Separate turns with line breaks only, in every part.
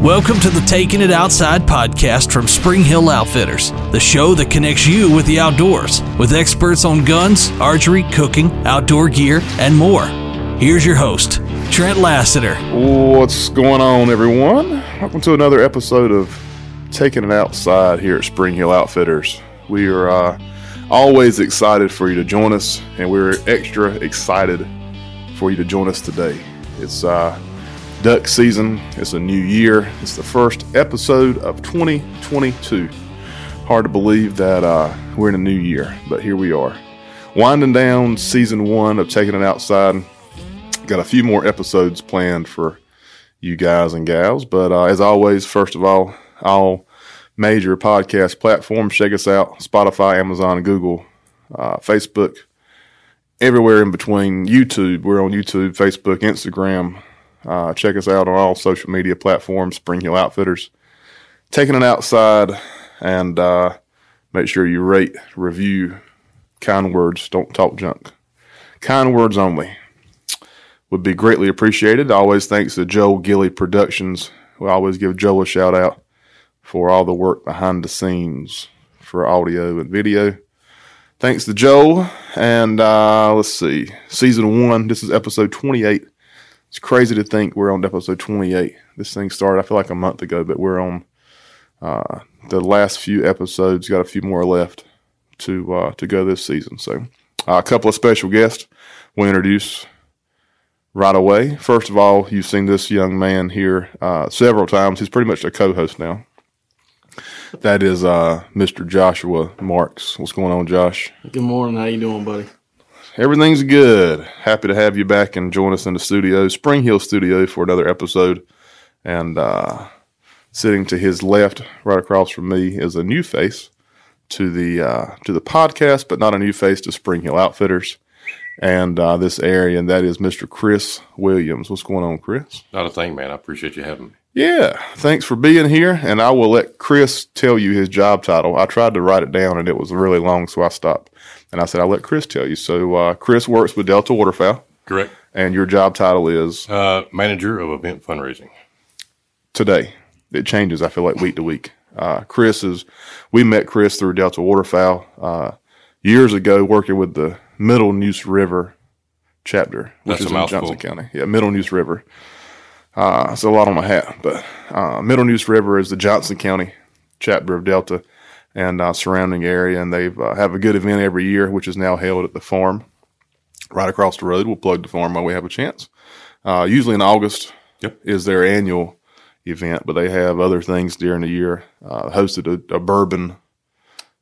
Welcome to the Taking It Outside podcast from Spring Hill Outfitters, the show that connects you with the outdoors, with experts on guns, archery, cooking, outdoor gear, and more. Here's your host, Trent Lassiter.
What's going on, everyone? Welcome to another episode of Taking It Outside here at Spring Hill Outfitters. We are uh, always excited for you to join us, and we're extra excited for you to join us today. It's uh, duck season, it's a new year, it's the first episode of 2022. Hard to believe that uh, we're in a new year, but here we are. Winding down season one of Taking It Outside. Got a few more episodes planned for you guys and gals, but uh, as always, first of all, all major podcast platforms, check us out Spotify, Amazon, Google, uh, Facebook, everywhere in between. YouTube, we're on YouTube, Facebook, Instagram, uh, check us out on all social media platforms, Spring Hill Outfitters. Taking it outside and uh, make sure you rate, review, kind words, don't talk junk. Kind words only would be greatly appreciated. Always thanks to Joe Gilly Productions. We always give Joe a shout out for all the work behind the scenes for audio and video. Thanks to Joe. And uh, let's see, season one, this is episode 28 it's crazy to think we're on episode 28. This thing started, I feel like a month ago, but we're on uh, the last few episodes. Got a few more left to uh, to go this season. So, uh, a couple of special guests we'll introduce right away. First of all, you've seen this young man here uh, several times. He's pretty much a co-host now. That is uh, Mr. Joshua Marks. What's going on, Josh?
Good morning. How you doing, buddy?
Everything's good. Happy to have you back and join us in the studio, Spring Hill Studio, for another episode. And uh, sitting to his left, right across from me, is a new face to the uh, to the podcast, but not a new face to Spring Hill Outfitters and uh, this area, and that is Mr. Chris Williams. What's going on, Chris?
Not a thing, man. I appreciate you having me.
Yeah, thanks for being here, and I will let Chris tell you his job title. I tried to write it down, and it was really long, so I stopped. And I said, I'll let Chris tell you. So uh, Chris works with Delta Waterfowl.
Correct.
And your job title is?
Uh, manager of event fundraising.
Today. It changes, I feel like, week to week. Uh, Chris is, we met Chris through Delta Waterfowl uh, years ago working with the Middle Neuse River chapter, which
That's
is in Johnston County. Yeah, Middle Neuse River. Uh, it's a lot on my hat, but uh, Middle Neuse River is the Johnston County chapter of Delta and uh, surrounding area, and they uh, have a good event every year, which is now held at the farm right across the road. We'll plug the farm while we have a chance. Uh, usually in August
yep.
is their annual event, but they have other things during the year. Uh, hosted a, a bourbon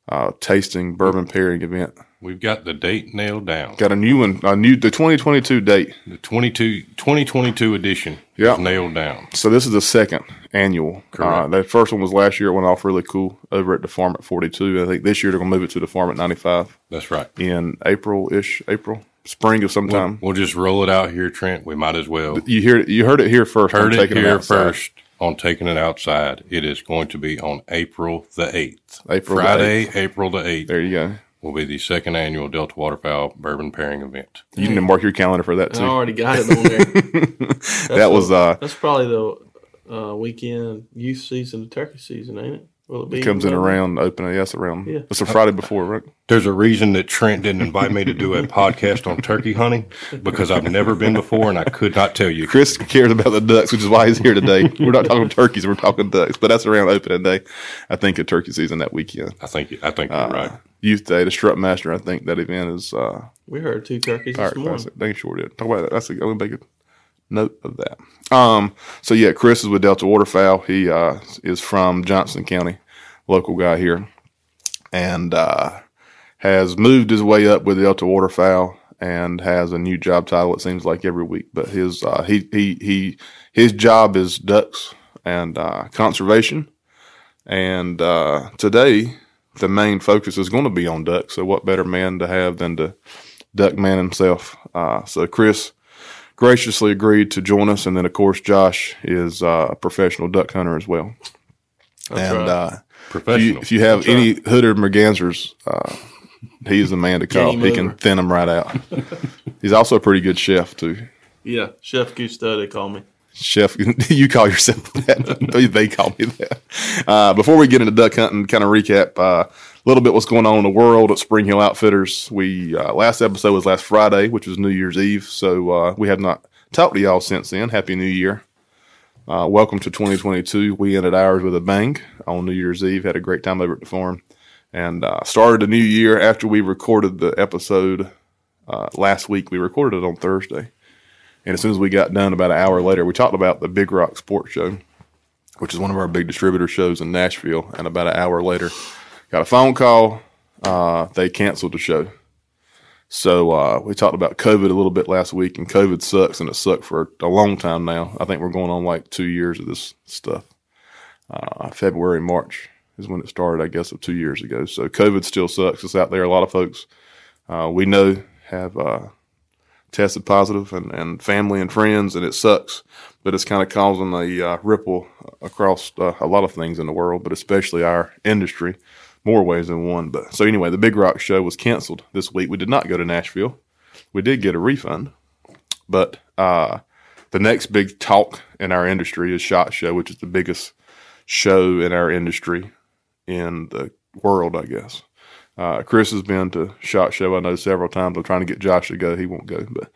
uh, tasting, bourbon pairing event.
We've got the date nailed down.
Got a new one, a new the 2022 date.
The 22, 2022 edition
yeah.
nailed down.
So this is the second annual. Uh, that first one was last year. It went off really cool over at the farm at 42. I think this year they're going to move it to the farm at 95.
That's right.
In April-ish, April, spring of sometime.
We'll, we'll, just roll it out here, Trent. We might as well.
You hear you heard it here first.
Heard it here it first on taking it outside. It is going to be on April the 8th.
April
Friday,
the 8th.
April the 8th.
There you go
will be the second annual Delta Waterfowl Bourbon Pairing event.
You need to mark your calendar for that too.
I already got it on there.
that was uh
that's probably the uh, weekend youth season, the turkey season, ain't it?
Will it be? It comes in around opening. Yes, around. Yeah. It's a Friday before, right?
There's a reason that Trent didn't invite me to do a podcast on turkey hunting because I've never been before and I could not tell you.
Chris cares about the ducks, which is why he's here today. We're not talking turkeys, we're talking ducks. But that's around opening day. I think a turkey season that weekend.
I think I think you're uh, right.
Youth Day, the Strut Master. I think that event is. Uh,
we heard two turkeys this morning. Classic.
They sure did. Talk about that. That's a, I'm gonna make a note of that. Um. So yeah, Chris is with Delta Waterfowl. He uh, is from Johnston County local guy here, and uh, has moved his way up with Delta Waterfowl and has a new job title. It seems like every week, but his uh, he he he his job is ducks and uh, conservation. And uh, today, the main focus is going to be on ducks. So, what better man to have than the duck man himself? Uh, so, Chris graciously agreed to join us, and then of course, Josh is uh, a professional duck hunter as well.
That's and right. Uh,
Professional. If you, if you have any hooded mergansers, uh, he's the man to call. He can thin them right out. he's also a pretty good chef too.
Yeah, Chef Gusteau, they call me.
Chef, you call yourself that. they call me that. Uh, before we get into duck hunting, kind of recap uh, a little bit what's going on in the world at Spring Hill Outfitters. We uh, last episode was last Friday, which was New Year's Eve, so uh, we have not talked to y'all since then. Happy New Year! Uh, welcome to 2022. We ended ours with a bang on New Year's Eve. Had a great time over at the farm, and uh, started the new year after we recorded the episode last week. We recorded it on Thursday and as soon as we got done, about an hour later, we talked about the Big Rock Sports Show, which is one of our big distributor shows in Nashville. And about an hour later, got a phone call. Uh, they canceled the show. So uh, we talked about COVID a little bit last week, and COVID sucks, and it sucked for a long time now. I think we're going on like two years of this stuff. Uh, February, March is when it started, I guess, of two years ago. So COVID still sucks. It's out there. A lot of folks uh, we know have uh, tested positive and, and family and friends, and it sucks. But it's kind of causing a uh, ripple across uh, a lot of things in the world, but especially our industry, more ways than one. But so anyway, the Big Rock show was canceled this week. We did not go to Nashville. We did get a refund, but uh, the next big talk in our industry is Shot Show, which is the biggest show in our industry in the world, I guess. Uh, Chris has been to Shot Show, I know, several times. I'm trying to get Josh to go. He won't go. But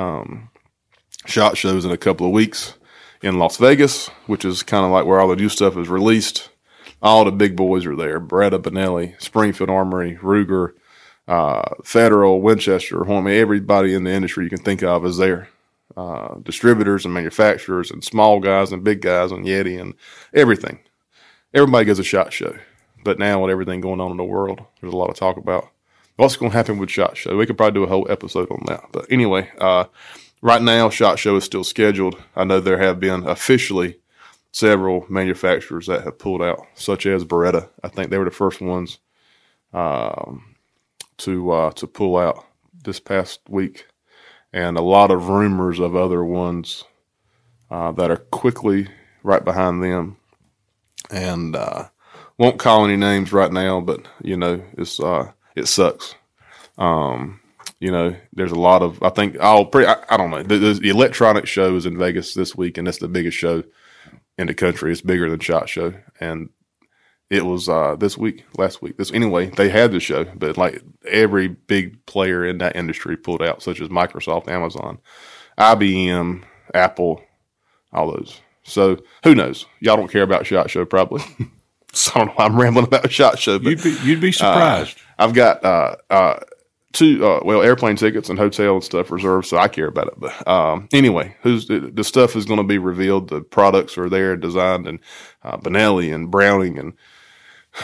um, Shot Show's in a couple of weeks in Las Vegas, which is kind of like where all the new stuff is released. All the big boys are there. Beretta, Benelli, Springfield Armory, Ruger, uh, Federal, Winchester, Hornady, everybody in the industry you can think of is there. Uh, distributors and manufacturers and small guys and big guys and Yeti and everything. Everybody goes a shot show. But now with everything going on in the world, there's a lot of talk about what's going to happen with Shot Show. We could probably do a whole episode on that. But anyway, uh, right now, Shot Show is still scheduled. I know there have been officially several manufacturers that have pulled out, such as Beretta. I think they were the first ones um, to uh, to pull out this past week, and a lot of rumors of other ones uh, that are quickly right behind them. And uh, won't call any names right now, but you know, it's uh, it sucks. Um, you know, there's a lot of I think I'll pretty I, I don't know the, the, electronic show is in Vegas this week, and that's the biggest show in the country. It's bigger than Shot Show, and it was uh, this week, last week. This anyway, they had the show, but like every big player in that industry pulled out, such as Microsoft, Amazon, IBM, Apple, all those. So who knows? Y'all don't care about Shot Show probably. So I don't know why I'm rambling about Shot Show. But,
you'd be you'd be surprised.
Uh, I've got uh, uh, two uh, well airplane tickets and hotel and stuff reserved, so I care about it. But um, anyway, who's the, the stuff is going to be revealed. The products are there, designed, and uh, Benelli and Browning and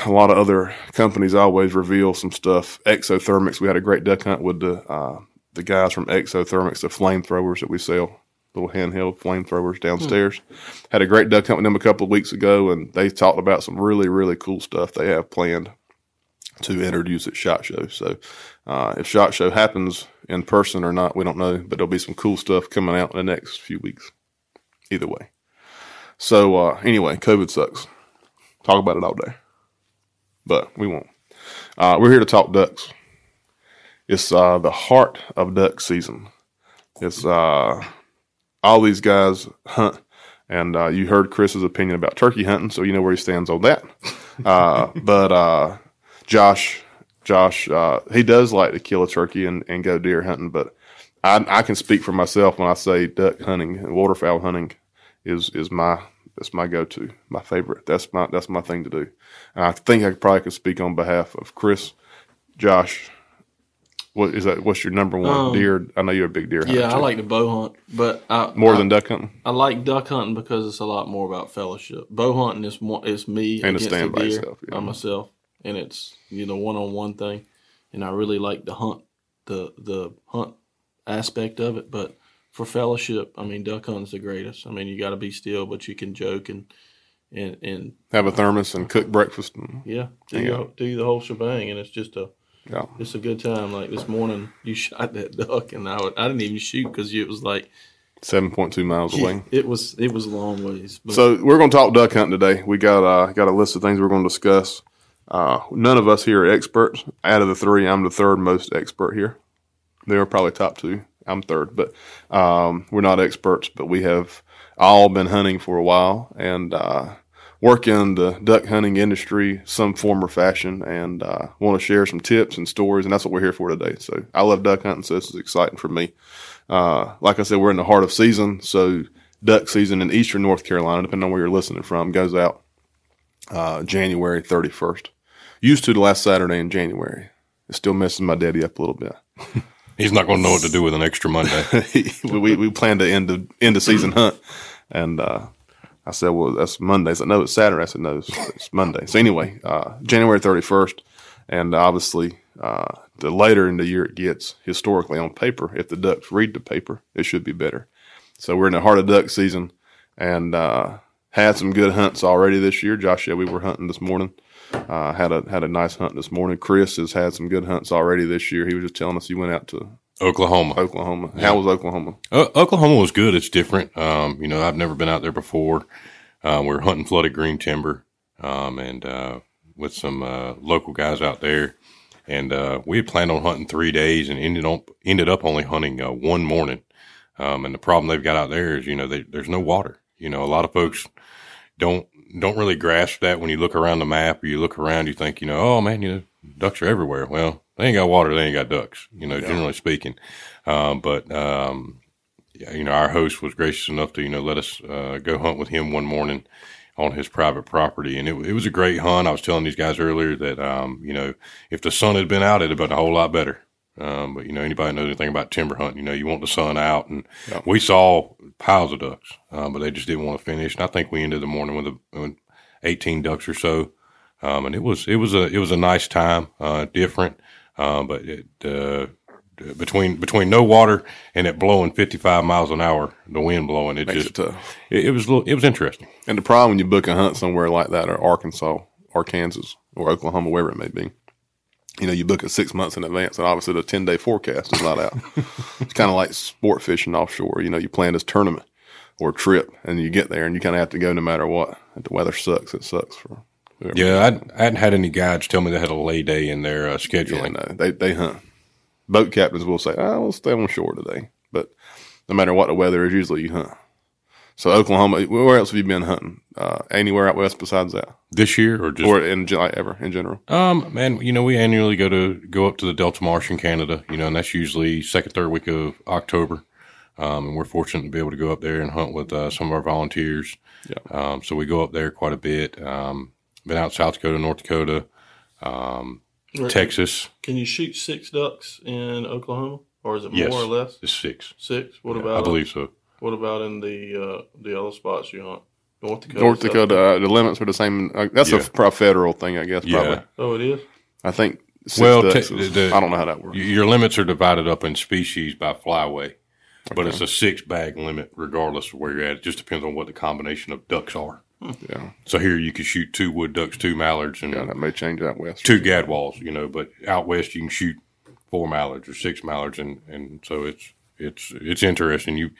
a lot of other companies always reveal some stuff. Exothermics. We had a great duck hunt with the uh, the guys from Exothermics, the flamethrowers that we sell little handheld flamethrowers downstairs. Hmm. Had a great duck hunt with them a couple of weeks ago, and they talked about some really, really cool stuff they have planned to introduce at Shot Show. So, uh, if Shot Show happens in person or not, we don't know, but there'll be some cool stuff coming out in the next few weeks. Either way. So, uh, anyway, COVID sucks. Talk about it all day, but we won't. Uh, we're here to talk ducks. It's uh, the heart of duck season. It's uh, all these guys hunt. And uh, you heard Chris's opinion about turkey hunting, so you know where he stands on that. But Josh, Josh, uh, he does like to kill a turkey and, and go deer hunting. But I, I can speak for myself when I say duck hunting and waterfowl hunting is is my that's my go to, my favorite. That's my that's my thing to do. And I think I probably could speak on behalf of Chris, Josh, what is that? What's your number one um, deer? I know you're a big deer hunter.
Yeah, I like to bow hunt, but I,
more
I,
than duck hunting.
I like duck hunting because it's a lot more about fellowship. Bow hunting is more is me and against stand the deer yourself, yeah. by myself, and it's you know one on one thing. And I really like the hunt, the the hunt aspect of it. But for fellowship, I mean, duck hunting's the greatest. I mean, you got to be still, but you can joke and and and
have a thermos and cook breakfast. And,
yeah, do, you, do the whole shebang, and it's just a yeah, it's a good time. Like this morning, you shot that duck, and I, would, I didn't even shoot because it was like
seven point two miles away.
It was it was a long ways.
But. So we're going to talk duck hunting today. We got uh, got a list of things we're going to discuss. Uh, none of us here are experts. Out of the three, I'm the third most expert here. They are probably top two. I'm third, but um, we're not experts. But we have all been hunting for a while and uh, work in the duck hunting industry some form or fashion and uh, want to share some tips and stories. And that's what we're here for today. So I love duck hunting, so this is exciting for me. Uh, like I said, we're in the heart of season. So duck season in eastern North Carolina, depending on where you're listening from, goes out uh, January 31st. Used to the last Saturday in January. It still messes my daddy up a little bit.
He's not going to know what to do with an extra Monday.
we, we plan to end the end the season hunt, and uh, I said, well, that's Monday. I said, no, it's Saturday. I said, no, it's, it's Monday. So anyway, uh, January 31st. And obviously, uh, the later in the year it gets, historically on paper, if the ducks read the paper, it should be better. So we're in the heart of duck season and, uh, had some good hunts already this year. Josh said we were hunting this morning. Uh, had a had a nice hunt this morning. Chris has had some good hunts already this year. He was just telling us he went out to
Oklahoma.
Oklahoma. Yeah. How was Oklahoma?
Uh, Oklahoma was good. It's different. Um, you know, I've never been out there before. Uh, we are hunting flooded green timber, um, and uh, with some uh, local guys out there. And uh, we had planned on hunting three days, and ended up ended up only hunting uh, one morning. Um, and the problem they've got out there is, you know, they, there's no water. You know, a lot of folks don't don't really grasp that when you look around the map or you look around, you think, you know, oh man, you know, ducks are everywhere. Well, they ain't got water, they ain't got ducks, you know, yeah. generally speaking. Um, but, um, you know, our host was gracious enough to, you know, let us uh, go hunt with him one morning on his private property. And it, it was a great hunt. I was telling these guys earlier that, um, you know, if the sun had been out, it'd have been a whole lot better. Um, but you know, anybody knows anything about timber hunting, you know, you want the sun out and yeah. we saw piles of ducks, um, but they just didn't want to finish. And I think we ended the morning with, a, with 18 ducks or so. Um, and it was, it was a, it was a nice time, uh, different. Uh, but it, uh, between between no water and it blowing 55 miles an hour, the wind blowing, it Makes just it, it, it, was it was interesting.
And the problem when you book a hunt somewhere like that, or Arkansas, or Kansas, or Oklahoma, wherever it may be, you know, you book it six months in advance, and obviously the 10 day forecast is not out. it's kind of like sport fishing offshore. You know, you plan this tournament or trip, and you get there, and you kind of have to go no matter what. If the weather sucks, it sucks for
yeah, I'd, I hadn't had any guides tell me they had a lay day in their uh, scheduling.
Yeah, no, they they hunt. Boat captains will say, "Oh, we'll stay on shore today," but no matter what the weather is, usually you hunt. So Oklahoma, where else have you been hunting? Uh, anywhere out west besides that?
This year or just
or in like ever in general?
Um, man, you know we annually go to go up to the Delta Marsh in Canada. You know, and that's usually second third week of October. Um, and we're fortunate to be able to go up there and hunt with uh, some of our volunteers. Yeah. Um, so we go up there quite a bit. Um, been out South Dakota, North Dakota, um, right. Texas.
Can you shoot six ducks in Oklahoma, or is it
yes,
more or less?
It's six.
Six. What yeah, about?
I believe so.
What about in the uh, the other spots you hunt? North Dakota.
North Dakota. Uh, the limits are the same. Uh, that's yeah. a federal thing, I guess. Probably. Yeah.
Oh, it is.
I think. well, t- the, I don't know how that works.
Your limits are divided up in species by flyway, okay. but it's a six bag limit regardless of where you're at. It just depends on what the combination of ducks are.
Yeah.
So here you can shoot two wood ducks, two mallards, and
yeah, that may change out west.
Two gadwalls, you know, but out west you can shoot four mallards or six mallards, and and so it's it's it's interesting. You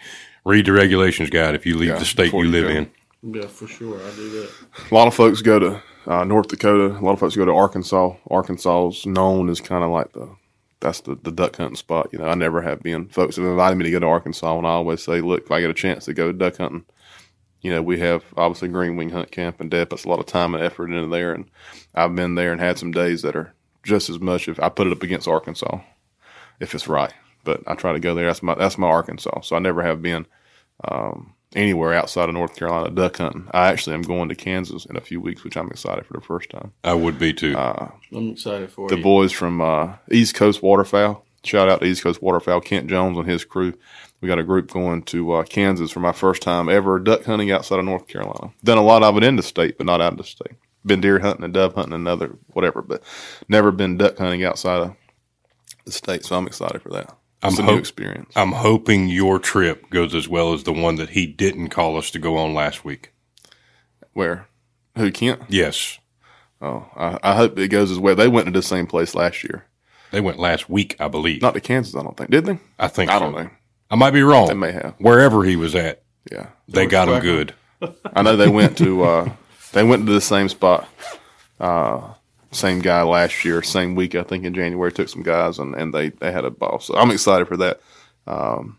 read the regulations guide if you leave yeah, the state you live in.
Yeah, for sure, I do that.
A lot of folks go to uh, North Dakota. A lot of folks go to Arkansas. Arkansas is known as kind of like the that's the, the duck hunting spot. You know, I never have been. Folks have invited me to go to Arkansas, and I always say, look, if I get a chance to go duck hunting, you know, we have obviously Green Wing Hunt Camp and Deb puts a lot of time and effort into there. And I've been there and had some days that are just as much if I put it up against Arkansas, if it's right. But I try to go there. That's my that's my Arkansas. So I never have been um, anywhere outside of North Carolina duck hunting. I actually am going to Kansas in a few weeks, which I'm excited for the first time.
I would be too.
Uh, I'm excited for it.
the
you.
boys from uh, East Coast Waterfowl. Shout out to East Coast Waterfowl, Kent Jones and his crew we got a group going to uh, Kansas for my first time ever duck hunting outside of North Carolina. Done a lot of it in the state, but not out of the state. Been deer hunting and dove hunting and other whatever, but never been duck hunting outside of the state. So I'm excited for that. It's I'm a ho- new experience.
I'm hoping your trip goes as well as the one that he didn't call us to go on last week.
Where? Who Kent?
Yes.
Oh, I, I hope it goes as well. They went to the same place last year.
They went last week, I believe.
Not to Kansas, I don't think. Did they?
I think.
I
so.
don't know.
I might be wrong.
They may have.
Wherever he was at.
Yeah.
They got him good.
I know they went to uh, they went to the same spot. Uh, same guy last year, same week I think in January took some guys and, and they, they had a ball. So I'm excited for that. Um,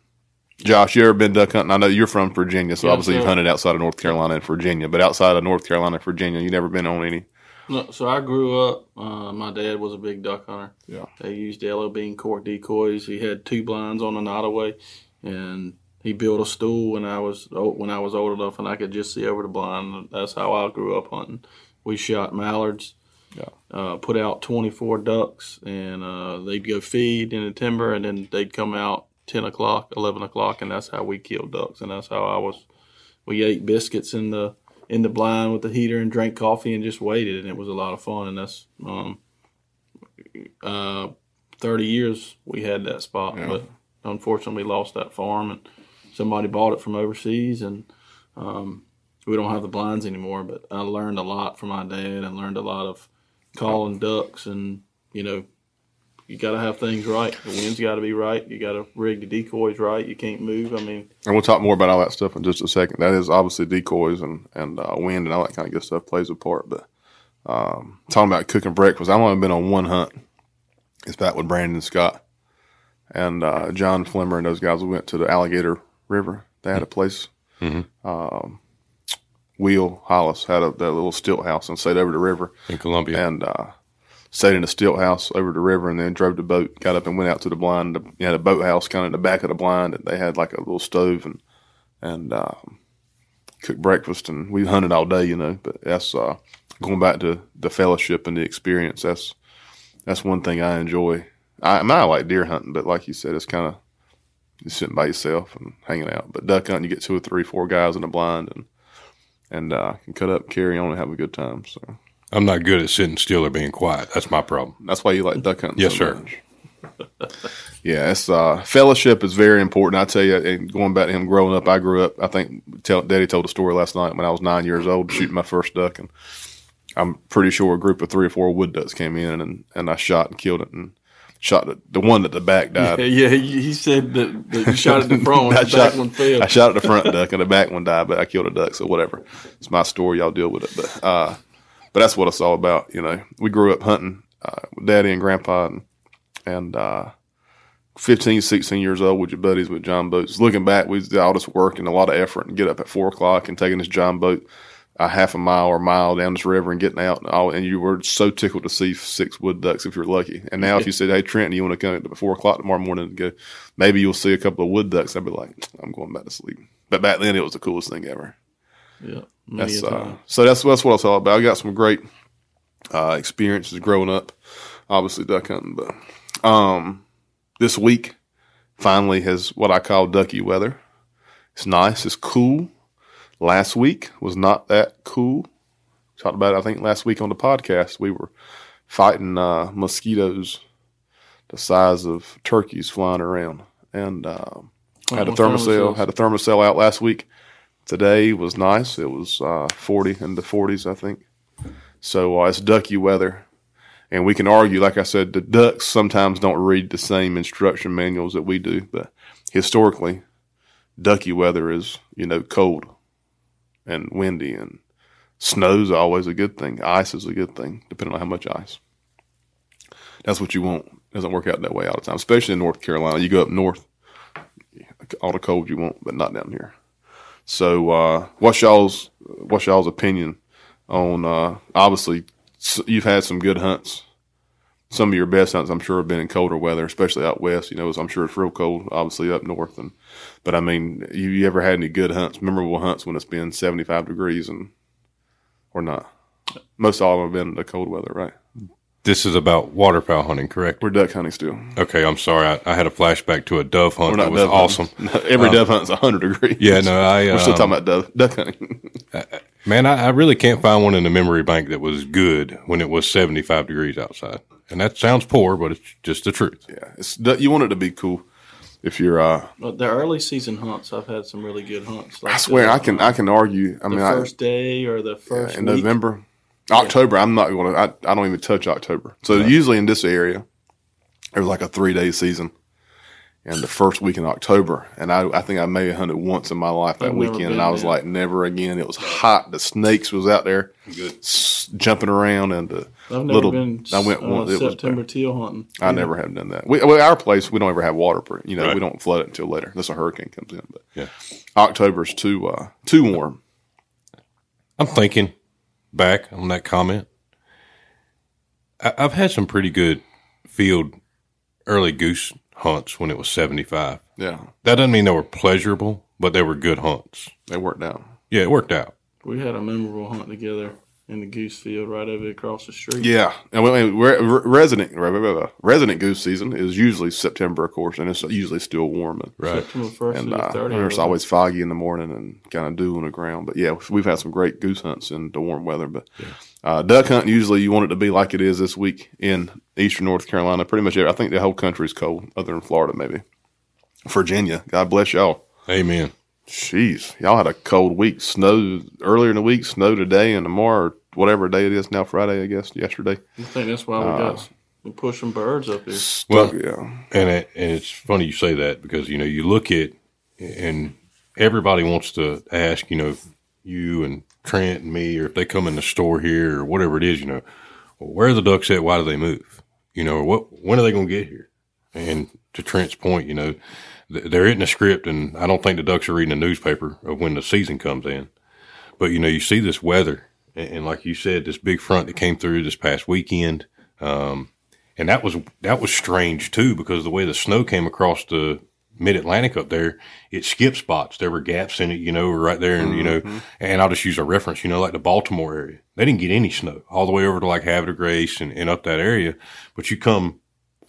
Josh, you ever been duck hunting? I know you're from Virginia, so yeah, obviously you've hunted outside of North Carolina and Virginia. But outside of North Carolina and Virginia, you never been on any.
No, so I grew up. Uh, my dad was a big duck hunter.
Yeah,
they used yellow bean cork decoys. He had two blinds on the Nottoway, and he built a stool when I was when I was old enough and I could just see over the blind. That's how I grew up hunting. We shot mallards.
Yeah.
Uh, put out 24 ducks, and uh, they'd go feed in the timber, and then they'd come out 10 o'clock, 11 o'clock, and that's how we killed ducks. And that's how I was. We ate biscuits in the in the blind with the heater and drank coffee and just waited, and it was a lot of fun. And that's um, uh, 30 years we had that spot, yeah. but unfortunately lost that farm, and somebody bought it from overseas, and um, we don't have the blinds anymore. But I learned a lot from my dad. and learned a lot of calling ducks, and you know you got to have things right. The wind's got to be right. You got to rig the decoys right. You can't move. I mean,
and we'll talk more about all that stuff in just a second. That is obviously decoys and and uh, wind and all that kind of good stuff plays a part. But um, talking about cooking breakfast, I've only been on one hunt. It's back with Brandon Scott and uh, John Flimmer and those guys. We went to the Alligator River. They had a place.
Mm-hmm.
Um, Will Hollis had a that little stilt house and stayed over the river
in Columbia,
and uh, stayed in a stilt house over the river and then drove the boat, got up and went out to the blind. You had a boathouse kind of in the back of the blind and they had like a little stove and, and, um, cooked breakfast and we hunted all day, you know, but that's, uh, going back to the fellowship and the experience. That's, that's one thing I enjoy. I, I, mean, I like deer hunting, but like you said, it's kind of just sitting by yourself and hanging out. But duck hunting, you get two or three, four guys in a blind and, and, uh, can cut up, carry on and have a good time. So,
I'm not good at sitting still or being quiet. That's my problem.
That's why you like duck hunting.
Yes, so sir.
yeah, it's uh, fellowship is very important. I tell you, and going back to him growing up, I grew up. I think tell, Daddy told a story last night when I was nine years old, shooting my first duck, and I'm pretty sure a group of three or four wood ducks came in, and and I shot and killed it, and shot the, the one at the back died.
Yeah, yeah he said that, that you shot at the front, I the shot, back one failed.
I shot at the front duck, and the back one died, but I killed a duck, so whatever. It's my story. Y'all deal with it, but. uh but that's what it's all about. You know, we grew up hunting uh, with daddy and grandpa and, and, uh, 15, 16 years old with your buddies with John boats. Looking back, we did all this work and a lot of effort and get up at four o'clock and taking this John boat a half a mile or a mile down this river and getting out and all, and you were so tickled to see six wood ducks if you're lucky. And now if you said, Hey, Trenton, you want to come at four o'clock tomorrow morning and go, maybe you'll see a couple of wood ducks. I'd be like, I'm going back to sleep. But back then it was the coolest thing ever.
Yeah.
That's, uh, so that's that's what it's all about. I got some great uh, experiences growing up, obviously duck hunting, but um, this week finally has what I call ducky weather. It's nice. It's cool. Last week was not that cool. Talked about it, I think last week on the podcast. We were fighting uh, mosquitoes the size of turkeys flying around, and uh, had a Thermacell had a Thermacell out last week today was nice. It was uh, 40 in the 40s, I think. So uh, it's ducky weather. And we can argue, like I said, the ducks sometimes don't read the same instruction manuals that we do. But historically, ducky weather is, you know, cold and windy and snow's always a good thing. Ice is a good thing, depending on how much ice. That's what you want. It doesn't work out that way all the time, especially in North Carolina. You go up north, all the cold you want, but not down here. So, uh, what's y'all's what's y'all's opinion on? Uh, obviously, you've had some good hunts. Some of your best hunts, I'm sure, have been in colder weather, especially out west. You know, I'm sure it's real cold, obviously up north. And but I mean, you, you ever had any good hunts, memorable hunts when it's been 75 degrees and or not? Most all of them have been in the cold weather, right?
This is about waterfowl hunting, correct?
We're duck hunting still.
Okay, I'm sorry. I, I had a flashback to a dove hunt. That was awesome.
Every um, dove hunt's 100 degrees.
Yeah, no, I.
We're still um, talking about dove, duck hunting.
Uh, man, I, I, really can't find one in the memory bank that was good when it was 75 degrees outside. And that sounds poor, but it's just the truth.
Yeah, it's you want it to be cool. If you're, uh,
but the early season hunts, I've had some really good hunts.
Like I swear, I can, I can argue. I
mean,
the
first I, day or the first
yeah, in week. November October, I'm not going to. I, I don't even touch October. So usually in this area, there's like a three day season, and the first week in October, and I, I think I may have hunted once in my life that I've weekend, and I was there. like, never again. It was hot. The snakes was out there,
Good.
S- jumping around, and the
I've never little, been. I went uh, it September was, teal hunting.
I yeah. never have done that. We, well, our place we don't ever have water. You know, right. we don't flood it until later. Unless a hurricane comes in. But yeah, October's too uh, too warm.
I'm thinking back on that comment. I, I've had some pretty good field early goose hunts when it was 75.
Yeah,
that doesn't mean they were pleasurable, but they were good hunts.
They worked out.
Yeah, it worked out.
We had a memorable hunt together in the goose field right over across the street.
Yeah, and when, resident resident goose season is usually September, of course, and it's usually still warm. And,
right, September first and uh, 30,
it's always foggy in the morning and kind of dew on the ground. But yeah, we've had some great goose hunts in the warm weather. But yeah. uh, duck hunt usually you want it to be like it is this week in eastern North Carolina. Pretty much, I think the whole country is cold, other than Florida, maybe. Virginia, God bless y'all.
Amen.
Jeez, y'all had a cold week. Snow earlier in the week, snow today and tomorrow, whatever day it is now, Friday, I guess, yesterday.
I think that's why we uh, got we pushing birds up here.
Well, yeah, and, it, and it's funny you say that because you know you look at and everybody wants to ask, you know, you and Trent and me, or if they come in the store here or whatever it is, you know, well, where are the ducks at? Why do they move? You know, what when are they going to get here? And to Trent's point, you know there isn't a script, and I don't think the Ducks are reading a newspaper of when the season comes in. But you know, you see this weather, and, and like you said, this big front that came through this past weekend, um, and that was that was strange too because the way the snow came across the mid Atlantic up there, it skipped spots. There were gaps in it, you know, right there, and mm-hmm. you know, mm-hmm. and I'll just use a reference, you know, like the Baltimore area. They didn't get any snow all the way over to like Havre de Grace and, and up that area, but you come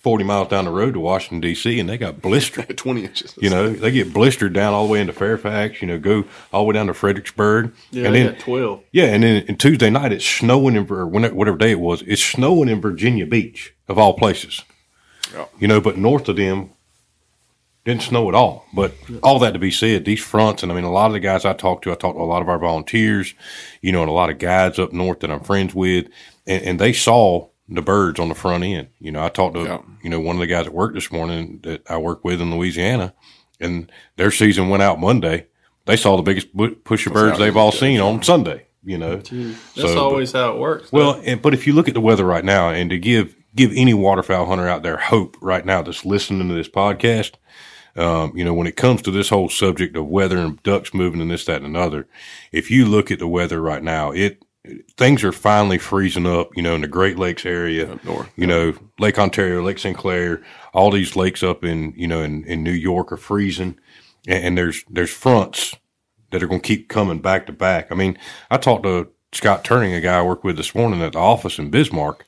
40 miles down the road to Washington, D.C., and they got blistered.
20 inches.
You know, they get blistered down all the way into Fairfax, you know, go all the way down to Fredericksburg.
Yeah, and then, 12.
Yeah, and then and Tuesday night, it's snowing in, or whatever day it was, it's snowing in Virginia Beach, of all places. Yeah. You know, but north of them, didn't snow at all. But all that to be said, these fronts, and I mean, a lot of the guys I talked to, I talked to a lot of our volunteers, you know, and a lot of guides up north that I'm friends with, and, and they saw the birds on the front end. You know, I talked to yeah. you know one of the guys at work this morning that I work with in Louisiana, and their season went out Monday. They saw the biggest push of birds they've all seen on Sunday. You know,
That's so, always but, how it works.
Well, and, but if you look at the weather right now, and to give give any waterfowl hunter out there hope right now that's listening to this podcast, um, you know, when it comes to this whole subject of weather and ducks moving and this, that, and another, if you look at the weather right now, it things are finally freezing up, you know, in the Great Lakes area, up north, you know, Lake Ontario, Lake St. Clair, all these lakes up in, you know, in, in New York are freezing and, and there's, there's fronts that are going to keep coming back to back. I mean, I talked to Scott Turning, a guy I worked with this morning at the office in Bismarck,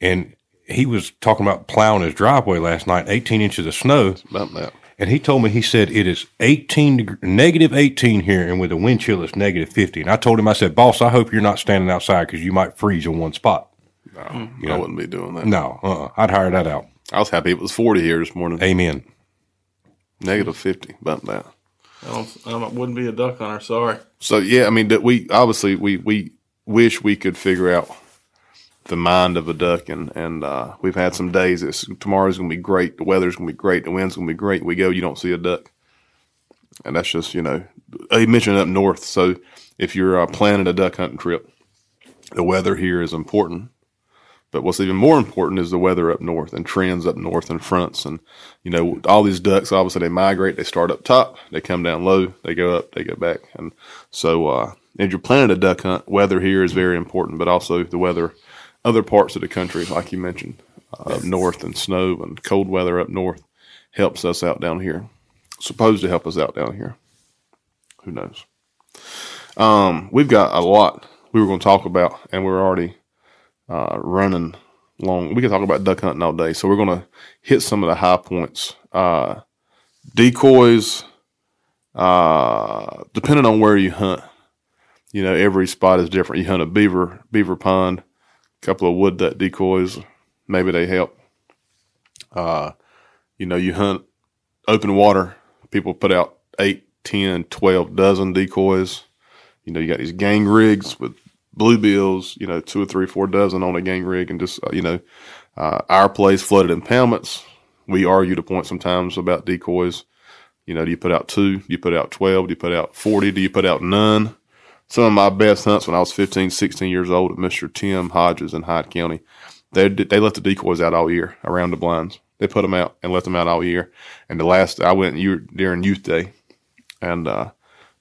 and he was talking about plowing his driveway last night, 18 inches of snow.
about that.
And he told me, he said, it is 18, negative 18 here, and with the wind chill, it's negative 50. And I told him, I said, boss, I hope you're not standing outside because you might freeze in one spot.
No, you know? I wouldn't be doing that.
No, uh-uh. I'd hire that out.
I was happy it was 40 here this morning.
Amen.
Negative 50, about that.
I, don't, I wouldn't be a duck hunter, sorry.
So, yeah, I mean, we obviously, we, we wish we could figure out the mind of a duck. And, and uh, we've had some days. It's, tomorrow's going to be great. The weather's going to be great. The wind's going to be great. We go, you don't see a duck. And that's just, you know, he mentioned up north. So if you're uh, planning a duck hunting trip, the weather here is important. But what's even more important is the weather up north and trends up north and fronts. And, you know, all these ducks, obviously, they migrate. They start up top, they come down low, they go up, they go back. And so, uh, if you're planning a duck hunt, weather here is very important, but also the weather other parts of the country, like you mentioned, uh, up north and snow and cold weather up north helps us out down here. Supposed to help us out down here. Who knows? Um, we've got a lot we were going to talk about, and we're already uh, running long. We can talk about duck hunting all day, so we're going to hit some of the high points. Uh, decoys, uh, depending on where you hunt, you know, every spot is different. You hunt a beaver beaver pond, couple of wood duck decoys. Maybe they help. Uh, you know, you hunt open water. People put out eight, ten, twelve dozen decoys. You know, you got these gang rigs with bluebills, you know, two or three, four dozen on a gang rig and just, uh, you know, uh, our place flooded impoundments. We argue the point sometimes about decoys. You know, do you put out two? Do you put out 12? Do you put out 40? Do you put out none? Some of my best hunts when I was 15, 16 years old at Mr. Tim Hodges in Hyde County. They they let the decoys out all year around the blinds. They put them out and let them out all year. And the last I went during youth day, and uh,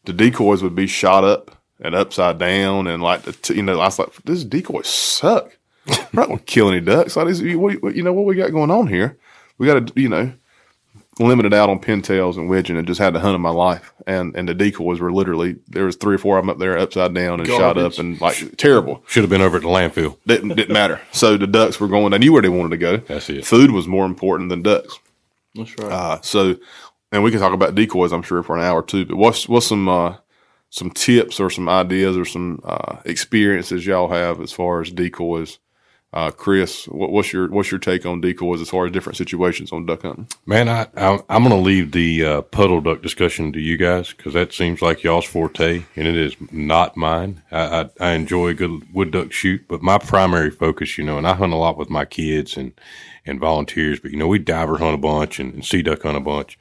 the decoys would be shot up and upside down, and like the you know I was like, this decoys suck. We're not gonna kill any ducks. Like, you know what we got going on here? We got to you know limited out on pintails and widgeon and just had to hunt in my life. And and the decoys were literally there was three or four of them up there upside down and Garbage. shot up and like terrible.
Should have been over at the landfill.
Didn't didn't matter. So the ducks were going. They knew where they wanted to go.
That's it.
Food was more important than ducks.
That's right.
Uh, so, and we can talk about decoys. I'm sure for an hour too. But what's what's some uh, some tips or some ideas or some uh, experiences y'all have as far as decoys? Uh, Chris, what, what's your what's your take on decoys as far as different situations on duck hunting?
Man, I, I am going to leave the uh, puddle duck discussion to you guys because that seems like y'all's forte, and it is not mine. I, I, I enjoy a good wood duck shoot, but my primary focus, you know, and I hunt a lot with my kids and and volunteers, but you know, we diver hunt a bunch and, and sea duck hunt a bunch.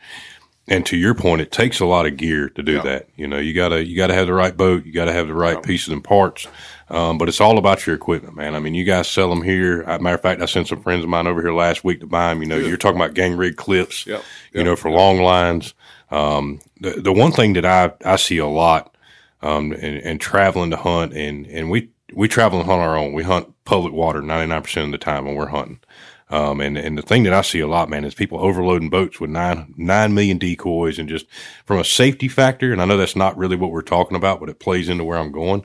And to your point, it takes a lot of gear to do yeah. that. You know, you gotta you gotta have the right boat, you gotta have the right yeah. pieces and parts. Um, but it's all about your equipment, man. I mean, you guys sell them here. Matter of fact, I sent some friends of mine over here last week to buy them. You know, you're talking about gang rig clips, yep. Yep. you know, for yep. long lines. Um, the, the one thing that I, I see a lot, um, and, and traveling to hunt and, and we, we travel and hunt our own. We hunt public water 99% of the time when we're hunting. Um, and, and the thing that I see a lot, man, is people overloading boats with nine, nine million decoys and just from a safety factor. And I know that's not really what we're talking about, but it plays into where I'm going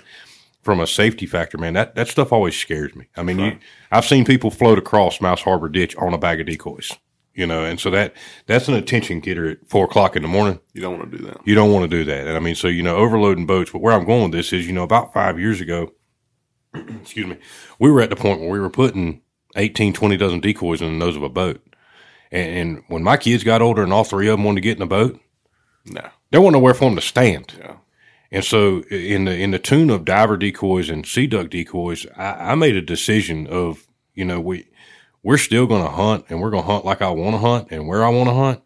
from a safety factor, man, that, that stuff always scares me. I mean, right. you, I've seen people float across Mouse Harbor ditch on a bag of decoys, you know, and so that, that's an attention getter at four o'clock in the morning.
You don't want to do that.
You don't want to do that. And I mean, so, you know, overloading boats, but where I'm going with this is, you know, about five years ago, excuse me, we were at the point where we were putting 18, 20 dozen decoys in the nose of a boat. And, and when my kids got older and all three of them wanted to get in a boat,
no,
there wasn't nowhere for them to stand. Yeah. And so, in the in the tune of diver decoys and sea duck decoys, I, I made a decision of you know we we're still going to hunt and we're going to hunt like I want to hunt and where I want to hunt,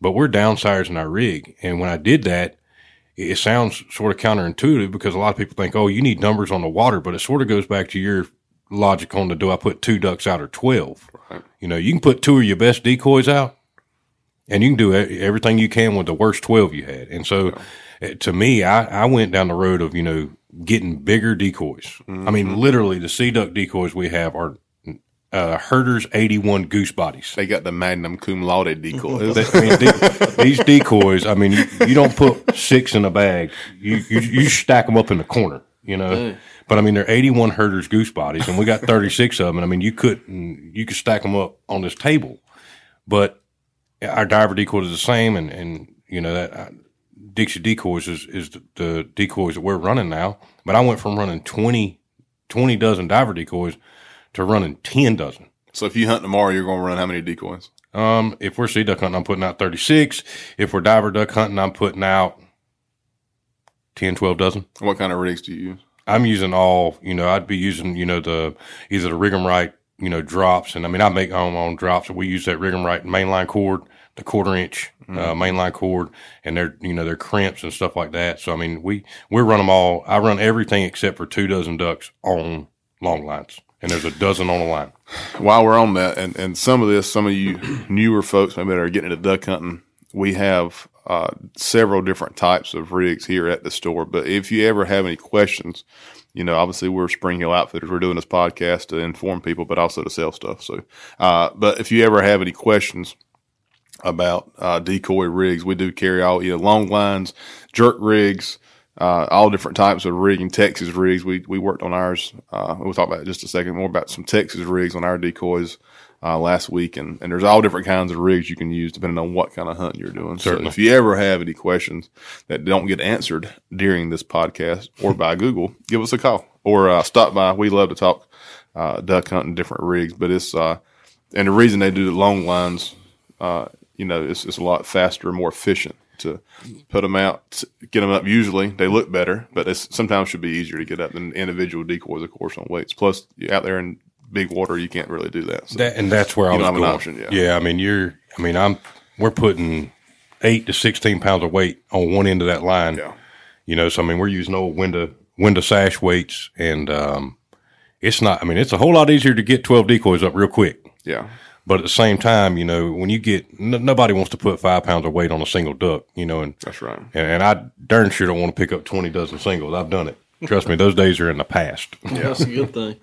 but we're downsizing our rig. And when I did that, it sounds sort of counterintuitive because a lot of people think, oh, you need numbers on the water, but it sort of goes back to your logic on the do I put two ducks out or 12? Right. You know, you can put two of your best decoys out and you can do everything you can with the worst 12 you had. And so, yeah to me, I, I went down the road of, you know, getting bigger decoys. Mm-hmm. I mean, mm-hmm. literally the sea duck decoys we have are uh, Herders 81 goose bodies.
They got the magnum cum laude decoys.
I mean, de- these decoys, I mean, you, you, don't put six in a bag. You, you, you stack them up in the corner, you know. Mm. But I mean, they're 81 Herders goose bodies, and we got 36 of them. And I mean, you couldn't, you could stack them up on this table. But our diver decoys is the same, and, and you know, that Dixie decoys is, is the, the, decoys that we're running now. But I went from running 20, 20 dozen diver decoys to running 10 dozen.
So if you hunt tomorrow, you're going to run how many decoys?
Um, if we're sea duck hunting, I'm putting out 36. If we're diver duck hunting, I'm putting out 10, 12 dozen.
What kind of rigs do you use?
I'm using all, you know, I'd be using, you know, the, either the Rig'em Right, you know, drops. And I mean, I make my own drops. We use that Rig'em Right mainline cord the quarter inch uh, mm-hmm. uh, mainline cord, and they're you know they're crimps and stuff like that. So I mean we we run them all. I run everything except for two dozen ducks on long lines, and there's a dozen on a line.
While we're on that, and and some of this, some of you newer folks maybe that are getting into duck hunting, we have uh, several different types of rigs here at the store. But if you ever have any questions, you know, obviously we're Spring Hill Outfitters. We're doing this podcast to inform people, but also to sell stuff. So, uh, but if you ever have any questions about uh, decoy rigs. We do carry all you know long lines, jerk rigs, uh, all different types of rigging. Texas rigs. We we worked on ours. Uh, we'll talk about it just a second more about some Texas rigs on our decoys. Uh, last week, and, and there's all different kinds of rigs you can use depending on what kind of hunt you're doing. Certainly. So if you ever have any questions that don't get answered during this podcast or by Google, give us a call or uh, stop by. We love to talk uh, duck hunting, different rigs, but it's and the reason they do the long lines uh, you know, it's, it's a lot faster, and more efficient to put them out, get them up. Usually they look better, but it sometimes should be easier to get up than individual decoys, of course, on weights. Plus, out there in big water, you can't really do that.
So that and that's where I was going. Option, yeah. yeah, I mean, you're, I mean, I'm, we're putting eight to sixteen pounds of weight on one end of that line. Yeah. You know, so I mean, we're using old window window sash weights, and um, it's not. I mean, it's a whole lot easier to get twelve decoys up real quick.
Yeah.
But at the same time, you know, when you get n- nobody wants to put five pounds of weight on a single duck, you know, and
that's right.
And, and I darn sure don't want to pick up twenty dozen singles. I've done it. Trust me, those days are in the past.
Yeah, that's a good thing.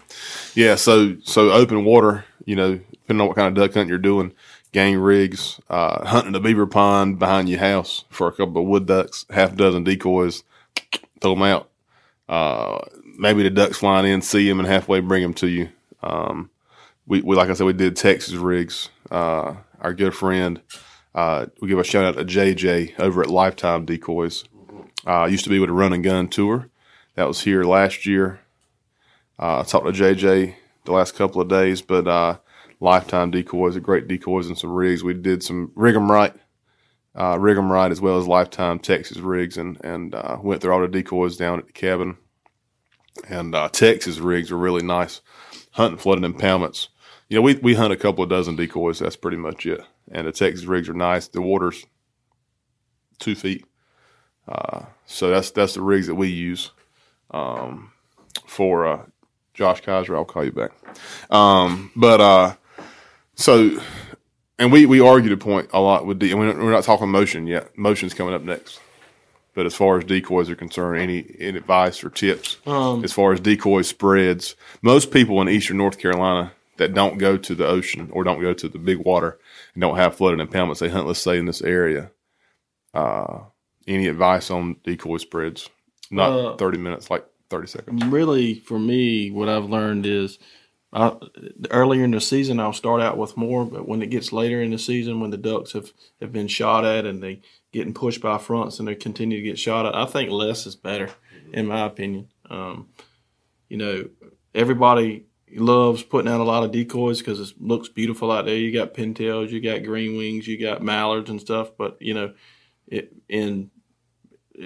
yeah. So so open water, you know, depending on what kind of duck hunt you're doing, gang rigs, uh, hunting a beaver pond behind your house for a couple of wood ducks, half a dozen decoys, throw them out. Uh, maybe the ducks flying in, see them, and halfway bring them to you. Um, we, we, like I said, we did Texas rigs. Uh, our good friend, uh, we give a shout out to JJ over at Lifetime Decoys. Uh, used to be with a run and gun tour. That was here last year. Uh, I talked to JJ the last couple of days, but uh, Lifetime Decoys are great decoys and some rigs. We did some rig 'em right, uh, rig 'em right as well as Lifetime Texas rigs, and and uh, went through all the decoys down at the cabin. And Texas rigs are really nice, hunting flooded impoundments. You know, we we hunt a couple of dozen decoys. That's pretty much it. And the Texas rigs are nice. The water's two feet, uh, so that's that's the rigs that we use um, for uh, Josh Kaiser. I'll call you back. Um, but uh, so, and we we argue the point a lot with the. We're not talking motion yet. Motion's coming up next. But as far as decoys are concerned, any, any advice or tips um, as far as decoy spreads? Most people in eastern North Carolina that don't go to the ocean or don't go to the big water and don't have flooded impoundments, they hunt, let's say, in this area. Uh, any advice on decoy spreads? Not uh, 30 minutes, like 30 seconds.
Really, for me, what I've learned is I, earlier in the season, I'll start out with more, but when it gets later in the season, when the ducks have, have been shot at and they getting pushed by fronts and they continue to get shot at, I think less is better, in my opinion. Um, you know, everybody loves putting out a lot of decoys because it looks beautiful out there. You got pintails, you got green wings, you got mallards and stuff, but you know, it in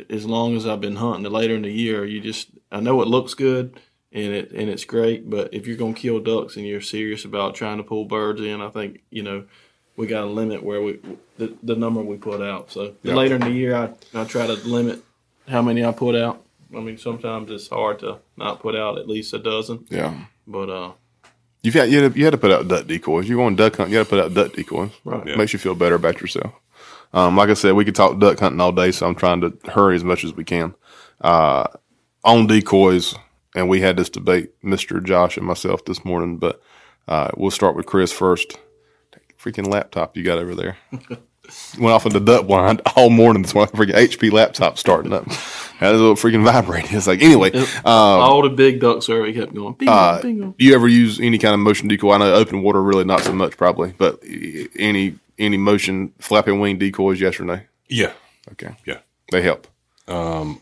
as long as I've been hunting, the later in the year, you just I know it looks good and it and it's great. But if you're gonna kill ducks and you're serious about trying to pull birds in, I think you know we got a limit where we the, the number we put out. So yep. later in the year, I I try to limit how many I put out. I mean, sometimes it's hard to not put out at least a dozen.
Yeah.
But uh,
you've had you had, to, you had to put out duck decoys. You're going duck hunt. You got to put out duck decoys.
Right.
Yeah. Makes you feel better about yourself. Um, like I said, we could talk duck hunting all day, so I'm trying to hurry as much as we can. Uh, on decoys, and we had this debate, Mr. Josh and myself this morning, but uh, we'll start with Chris first. Freaking laptop you got over there. Went off in the duck blind all morning. This one freaking HP laptop starting up. Had a little freaking vibrating. It's like anyway. Um,
all the big ducks are kept going. Bingo, uh,
bingo. Do you ever use any kind of motion decoy? I know open water really not so much probably, but any any motion flapping wing decoys? Yes or no?
Yeah.
Okay.
Yeah.
They help.
Um,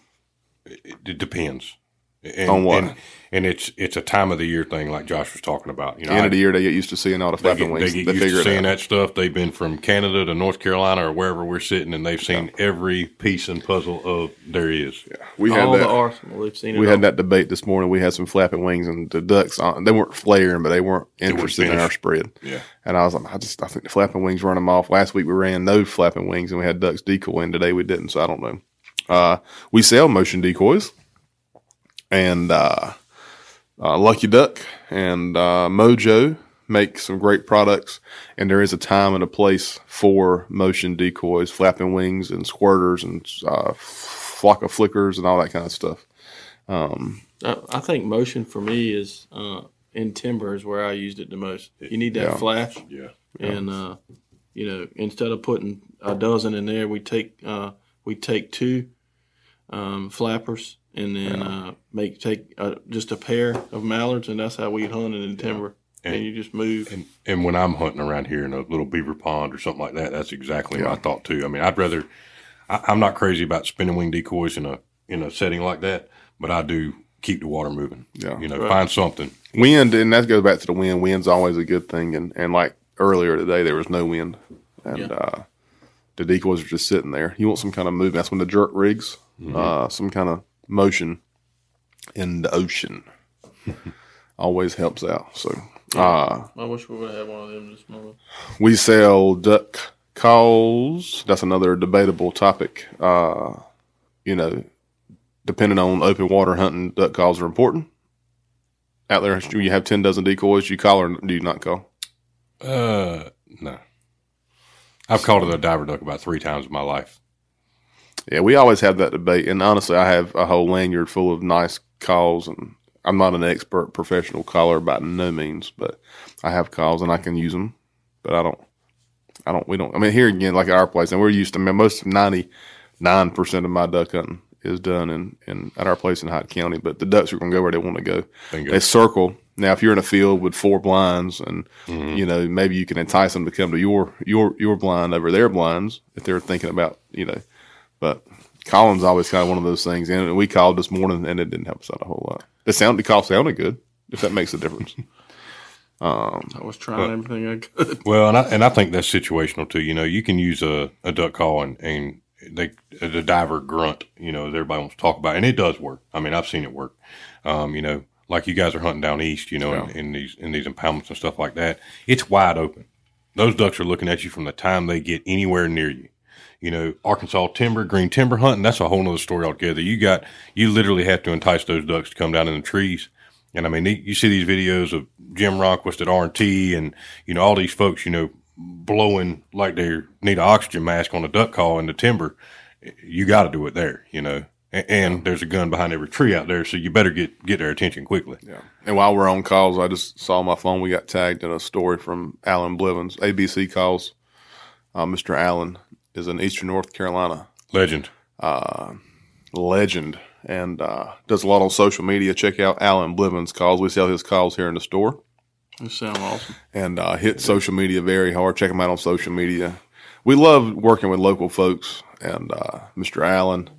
it, it depends.
And, on what?
And, and, it's it's a time of the year thing, like Josh was talking about.
You know, end I, of the year they get used to seeing all the flapping wings.
They get they used to seeing that stuff. They've been from Canada to North Carolina or wherever we're sitting, and they've seen yeah. every piece and puzzle of there is.
Yeah, we
all
had that.
arsenal. They've seen
we
had
that debate this morning. We had some flapping wings, and the ducks uh, they weren't flaring, but they weren't interested they in our spread.
Yeah,
and I was like, I just I think the flapping wings run them off. Last week we ran no flapping wings, and we had ducks decoy, and today we didn't. So I don't know. Uh, we sell motion decoys and uh, uh, Lucky Duck and uh, Mojo make some great products. And there is a time and a place for motion decoys, flapping wings, and squirters, and uh, flock of flickers, and all that kind of stuff. Um,
I think motion for me is uh, in timber is where I used it the most. You need that
yeah.
flash,
yeah,
and uh, you know instead of putting a dozen in there, we take we take two um, flappers and then yeah. uh, make take uh, just a pair of mallards, and that's how we hunt it in timber. And, and, you just move.
And, and when I'm hunting around here in a little beaver pond or something like that, that's exactly yeah. what I thought too. I mean, I'd rather. I, I'm not crazy about spinning wing decoys in a in a setting like that, but I do keep the water moving.
Yeah,
you know, right. find something.
Wind, and that goes back to the wind. Wind's always a good thing, and and like earlier today, there was no wind, and yeah. uh, the decoys are just sitting there. You want some kind of movement. That's when the jerk rigs, mm-hmm. uh, some kind of motion in the ocean. Always helps out. So, uh,
I wish we would have had one of them this morning.
We sell duck calls. That's another debatable topic. Uh, you know, depending on open water hunting, duck calls are important. Out there, you have ten dozen decoys. You call or do you not call?
Uh, no. I've called it a diver duck about three times in my life.
Yeah, we always have that debate, and honestly, I have a whole lanyard full of nice calls, and I'm not an expert professional caller by no means, but I have calls and I can use them, but I don't. I don't. We don't. I mean, here again, like our place, and we're used to. I mean, most ninety nine percent of my duck hunting is done in, in at our place in Hyde County. But the ducks are going to go where they want to go. Bingo. They circle. Now, if you're in a field with four blinds, and mm-hmm. you know maybe you can entice them to come to your your your blind over their blinds if they're thinking about you know. But Collins always kind of one of those things, and we called this morning, and it didn't help us out a whole lot. The sound the call sounded good, if that makes a difference.
Um, I was trying but, everything I could.
Well, and I and I think that's situational too. You know, you can use a, a duck call and, and they the diver grunt, you know, as everybody wants to talk about, and it does work. I mean, I've seen it work. Um, you know, like you guys are hunting down east, you know, yeah. in, in, these in these impoundments and stuff like that. It's wide open. Those ducks are looking at you from the time they get anywhere near you. You know, Arkansas timber, green timber hunting, that's a whole nother story altogether. You got, you literally have to entice those ducks to come down in the trees. And I mean, you see these videos of Jim Ronquest at R&T and, you know, all these folks, you know, blowing like they need an oxygen mask on a duck call in the timber, you got to do it there, you know. And, and, there's a gun behind every tree out there, so you better get get their attention quickly.
Yeah. And while we're on calls, I just saw my phone. We got tagged in a story from Alan Blivens, ABC calls. Uh, Mr. Allen is in Eastern North Carolina.
Legend.
Uh, legend. And uh, does a lot on social media. Check out Alan Blivens calls. We sell his calls here in the store.
They sound awesome.
And uh, hit social media very hard. Check them out on social media. We love working with local folks. And uh, Mr. Allen,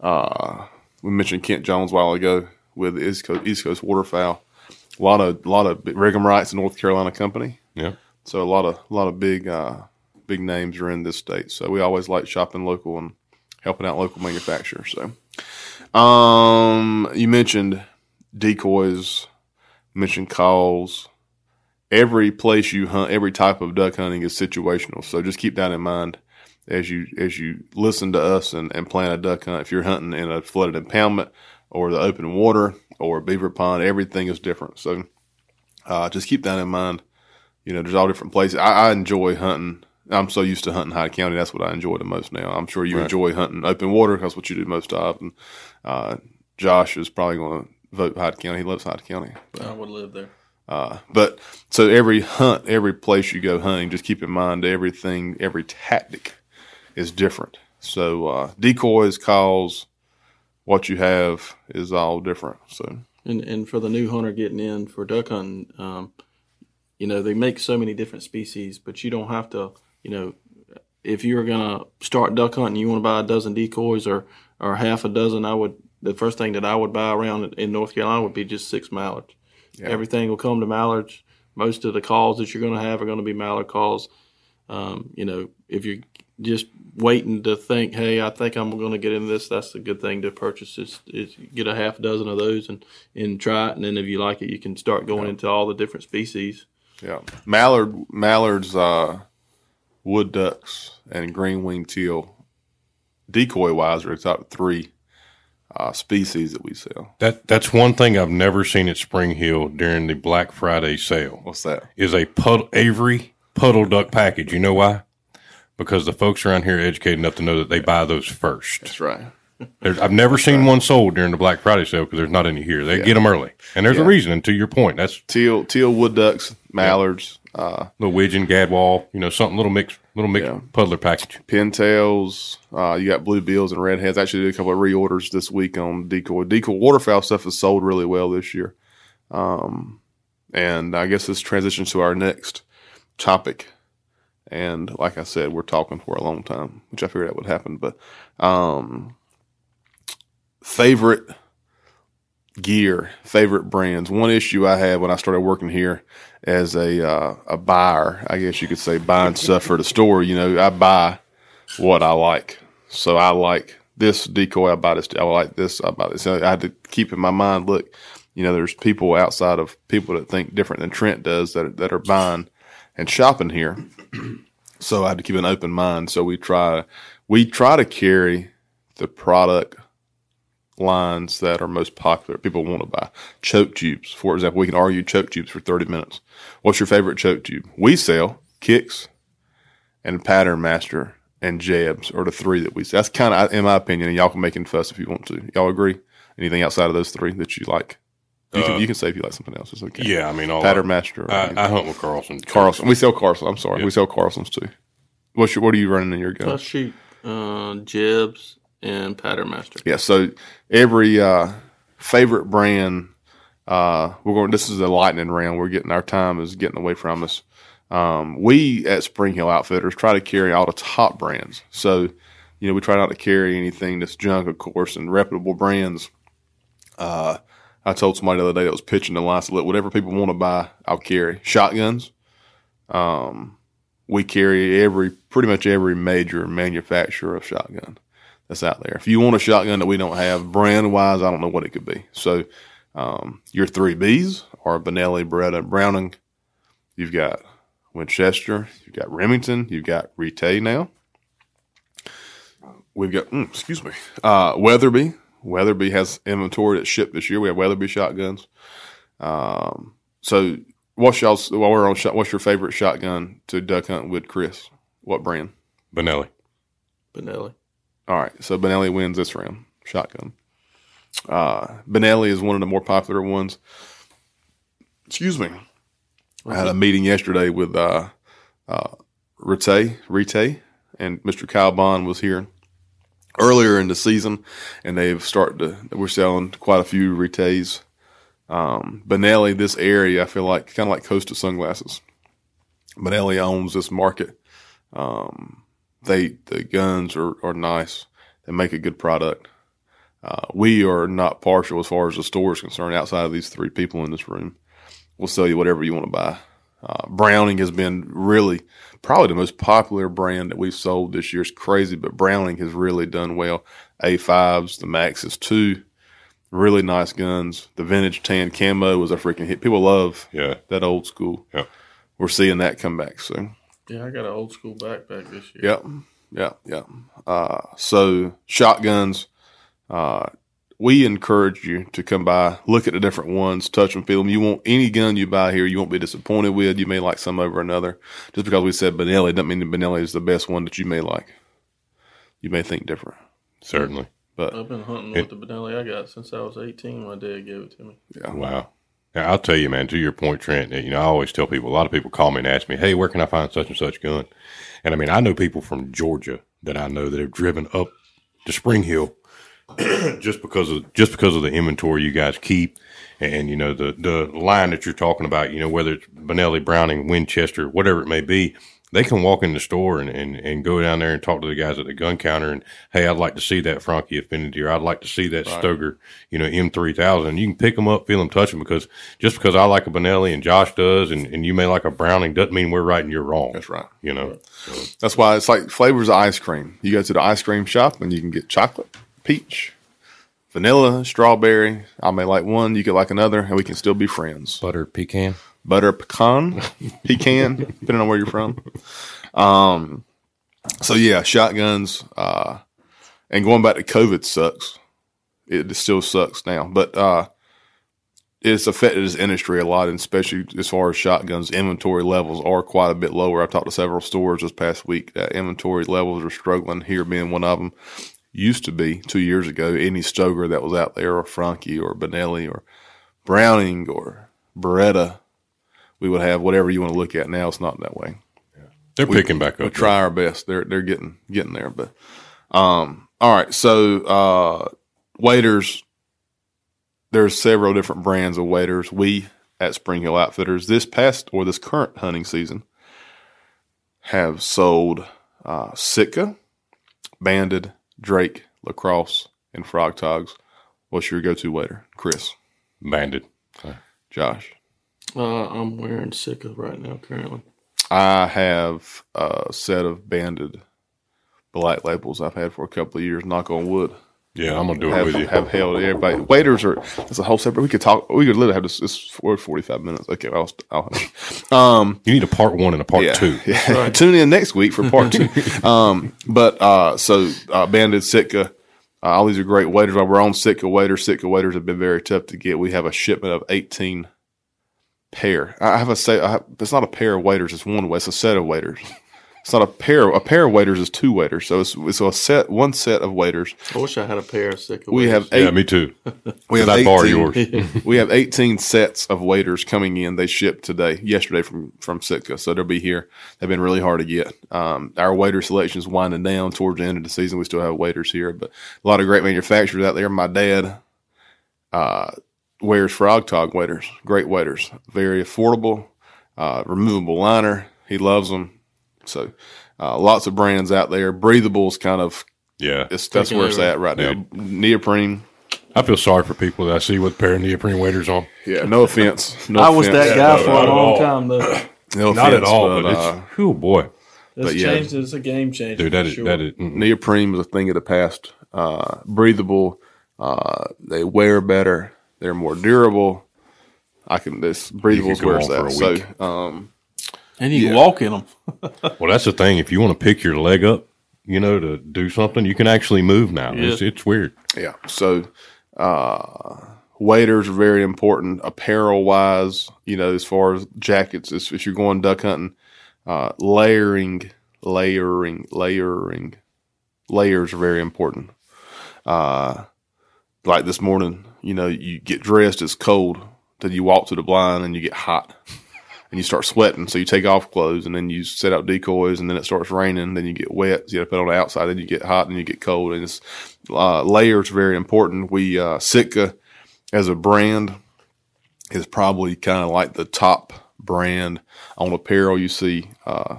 uh, we mentioned Kent Jones a while ago with East Coast, East Coast Waterfowl. A lot of a lot of Rig'em Rights, North Carolina company.
Yeah.
So a lot of a lot of big uh, big names are in this state. So we always like shopping local and helping out local manufacturers. So, um, you mentioned decoys, mentioned calls, every place you hunt, every type of duck hunting is situational. So just keep that in mind as you as you listen to us and, and plan a duck hunt. If you're hunting in a flooded impoundment or the open water or a beaver pond, everything is different. So uh, just keep that in mind. You know, there's all different places. I, I, enjoy hunting. I'm so used to hunting Hyde County. That's what I enjoy the most now. I'm sure you right. enjoy hunting open water. That's what you do most of. And uh, Josh is probably going to vote Hyde County. He loves Hyde County.
But, I would live there.
Uh, but so every hunt, every place you go hunting, just keep in mind everything, every tactic is different. So uh, decoys, calls, what you have is all different. So
and and for the new hunter getting in for duck hunting, um, you know they make so many different species, but you don't have to. You know, if you're gonna start duck hunting, you want to buy a dozen decoys or or half a dozen. I would the first thing that I would buy around in North Carolina would be just six mallards. Yeah. Everything will come to mallards. Most of the calls that you're going to have are going to be mallard calls. Um, you know, if you're just waiting to think, hey, I think I'm going to get into this, that's a good thing to purchase. Is, is get a half dozen of those and and try it, and then if you like it, you can start going yeah. into all the different species.
Yeah, mallard, mallards, uh, wood ducks, and green winged teal. Decoy wise, are the top three uh, species that we sell.
That that's one thing I've never seen at Spring Hill during the Black Friday sale.
What's that?
Is a pud- Avery puddle duck package. You know why? Because the folks around here are educated enough to know that they buy those first.
That's right.
There's, I've never seen right. one sold during the Black Friday sale because there's not any here. They yeah. get them early, and there's yeah. a reason. And to your point, that's
teal, teal wood ducks, mallards,
uh, little widgeon, gadwall, you know, something little mixed, little mixed yeah. puddler package.
Pintails, uh, you got blue bills and redheads. Actually, did a couple of reorders this week on decoy. Decoy waterfowl stuff has sold really well this year. Um, and I guess this transitions to our next topic. And like I said, we're talking for a long time, which I figured that would happen. But um, favorite gear, favorite brands. One issue I had when I started working here as a uh, a buyer, I guess you could say, buying stuff for the store. You know, I buy what I like. So I like this decoy. I buy this. I like this. I buy this. I had to keep in my mind. Look, you know, there's people outside of people that think different than Trent does that that are buying and shopping here. so I had to keep an open mind. So we try we try to carry the product lines that are most popular people want to buy. Choke tubes, for example, we can argue choke tubes for 30 minutes. What's your favorite choke tube? We sell kicks and pattern master and Jebs are the three that we sell. That's kind of, in my opinion, and y'all can make in fuss if you want to. Y'all agree? Anything outside of those three that you like? You, uh, can, you can say if you like something else. It's okay.
Yeah, I mean, all
pattern master.
I, I, hunt with Carlson.
Carlson. We sell Carlson. I'm sorry. We sell Carlsons too. What's your, what are you running in your gun?
I shoot uh, Jebs and pattern master.
Yeah. So every uh, favorite brand, uh, we're going. This is a lightning round. We're getting our time is getting away from us. Um, we at Spring Hill Outfitters try to carry all the top brands. So, you know, we try not to carry anything that's junk, of course, and reputable brands. Uh, I told somebody the other day that was pitching the line, look, whatever people want to buy, I'll carry. Shotguns. Um, we carry every, pretty much every major manufacturer of shotgun that's out there. If you want a shotgun that we don't have, brand wise, I don't know what it could be. So, um, your three Bs are Benelli, Beretta, Browning. You've got Winchester, you've got Remington, you've got Retay now. We've got, mm, excuse me, uh, Weatherby. Weatherby has inventory that's shipped this year. We have Weatherby shotguns. Um, so, what's y'all's, while we're on shot, what's your favorite shotgun to duck hunt with, Chris? What brand?
Benelli.
Benelli.
All right. So, Benelli wins this round. Shotgun. Uh, Benelli is one of the more popular ones. Excuse me. I had a meeting yesterday with uh, uh, Retay, Retay, and Mr. Kyle Bond was here earlier in the season, and they've started to. We're selling quite a few Retays. Um, Benelli, this area, I feel like kind of like Costa sunglasses. Benelli owns this market. Um, they the guns are are nice. They make a good product. Uh, we are not partial as far as the store is concerned. Outside of these three people in this room, we'll sell you whatever you want to buy. Uh, Browning has been really probably the most popular brand that we've sold this year. It's crazy, but Browning has really done well. A5s, the Maxus 2, really nice guns. The vintage tan camo was a freaking hit. People love
yeah.
that old school.
Yeah.
We're seeing that come back soon.
Yeah, I got an old school backpack this year.
Yep. Yeah, yeah. Uh, so shotguns, uh, we encourage you to come by, look at the different ones, touch them, feel them. You want any gun you buy here, you won't be disappointed with. You may like some over another. Just because we said Benelli doesn't mean that Benelli is the best one that you may like. You may think different.
Certainly.
But
I've been hunting with the Benelli I got since I was 18. My dad gave it to me.
Yeah.
Wow. Now, I'll tell you, man, to your point, Trent, you know, I always tell people, a lot of people call me and ask me, hey, where can I find such and such gun? And I mean, I know people from Georgia that I know that have driven up to Spring Hill just because of just because of the inventory you guys keep, and you know the the line that you're talking about, you know whether it's Benelli, Browning, Winchester, whatever it may be, they can walk in the store and, and, and go down there and talk to the guys at the gun counter and hey, I'd like to see that Franchi Affinity or I'd like to see that right. Stoeger, you know, M three thousand. You can pick them up, feel them, touch them because just because I like a Benelli and Josh does and, and you may like a Browning doesn't mean we're right and you're wrong.
That's right.
You know,
so. that's why it's like flavors of ice cream. You go to the ice cream shop and you can get chocolate, peach, vanilla, strawberry. I may like one, you could like another, and we can still be friends.
Butter pecan,
butter pecan, pecan, depending on where you're from. Um, so yeah, shotguns. Uh, and going back to COVID sucks. It still sucks now, but uh, it's affected this industry a lot, and especially as far as shotguns, inventory levels are quite a bit lower. I talked to several stores this past week that inventory levels are struggling. Here being one of them, used to be two years ago, any Stoeger that was out there, or Franchi, or Benelli, or Browning, or Beretta, we would have whatever you want to look at. Now it's not that way.
Yeah. They're we, picking back up.
We try our best. They're they're getting getting there. But um, all right. So uh, waders, there's several different brands of waiters. We at Spring Hill Outfitters this past or this current hunting season have sold uh, Sitka, Banded, Drake, lacrosse, and frog togs. What's your go-to waiter, Chris?
Banded.
Josh.
Uh, I'm wearing Sitka right now currently.
I have a set of banded black labels I've had for a couple of years. Knock on wood.
Yeah, I'm gonna do it
have,
with you.
Have held everybody. Waiters are that's a whole separate. We could talk. We could literally have this, this for 45 minutes. Okay, I'll. I'll
um, you need a part one and a part
yeah,
two.
Yeah. Right. Tune in next week for part two. um, but uh, so uh, Banded Sitka, Uh, all these are great waiters. While we're on Sitka waiters. Sitka waiters have been very tough to get. We have a shipment of 18 pair. I have a say. Have, it's not a pair of waiters. It's one way. It's a set of waiters. It's not a pair. A pair of waiters is two waiters. So it's, it's a set, one set of waiters.
I wish I had a pair of Sitka.
We have
eight. Yeah, me too.
we have I 18, borrow yours. we have 18 sets of waiters coming in. They shipped today, yesterday from from Sitka. So they'll be here. They've been really hard to get. Um, our waiter selection is winding down towards the end of the season. We still have waiters here, but a lot of great manufacturers out there. My dad, uh, wears Frogg Togg waders. Great waders. Very affordable. Uh, removable liner. He loves them so uh, lots of brands out there. Breathable is kind of
yeah,
that's where it's at right now. Yeah. Neoprene.
I feel sorry for people that I see with a pair of neoprene waders on.
Yeah, no offense. No
I
offense.
was that guy yeah, for a long time though.
No
Not
offense,
at all, but, but uh, it's, oh boy.
It's yeah, changed. It's a game changer.
Dude, that is,
sure.
that is mm
neoprene was a thing of the past. Uh, breathable. Uh, they wear better. They're more durable. I can this breathable is where it's at. So, um,
and you yeah. can walk in them.
well, that's the thing. If you want to pick your leg up, you know, to do something, you can actually move now. Yeah. It's, it's weird.
Yeah. So, uh, waders are very important. Apparel wise, you know, as far as jackets, if, if you're going duck hunting, uh, layering, layering, layering, layers are very important. Uh, like this morning, you know, you get dressed, it's cold, then you walk to the blind and you get hot and you start sweating. So you take off clothes and then you set out decoys and then it starts raining. Then you get wet. So you got to put on the outside. Then you get hot and you get cold. And it's uh, layers very important. We uh, Sitka as a brand is probably kind of like the top brand on apparel. You see, uh,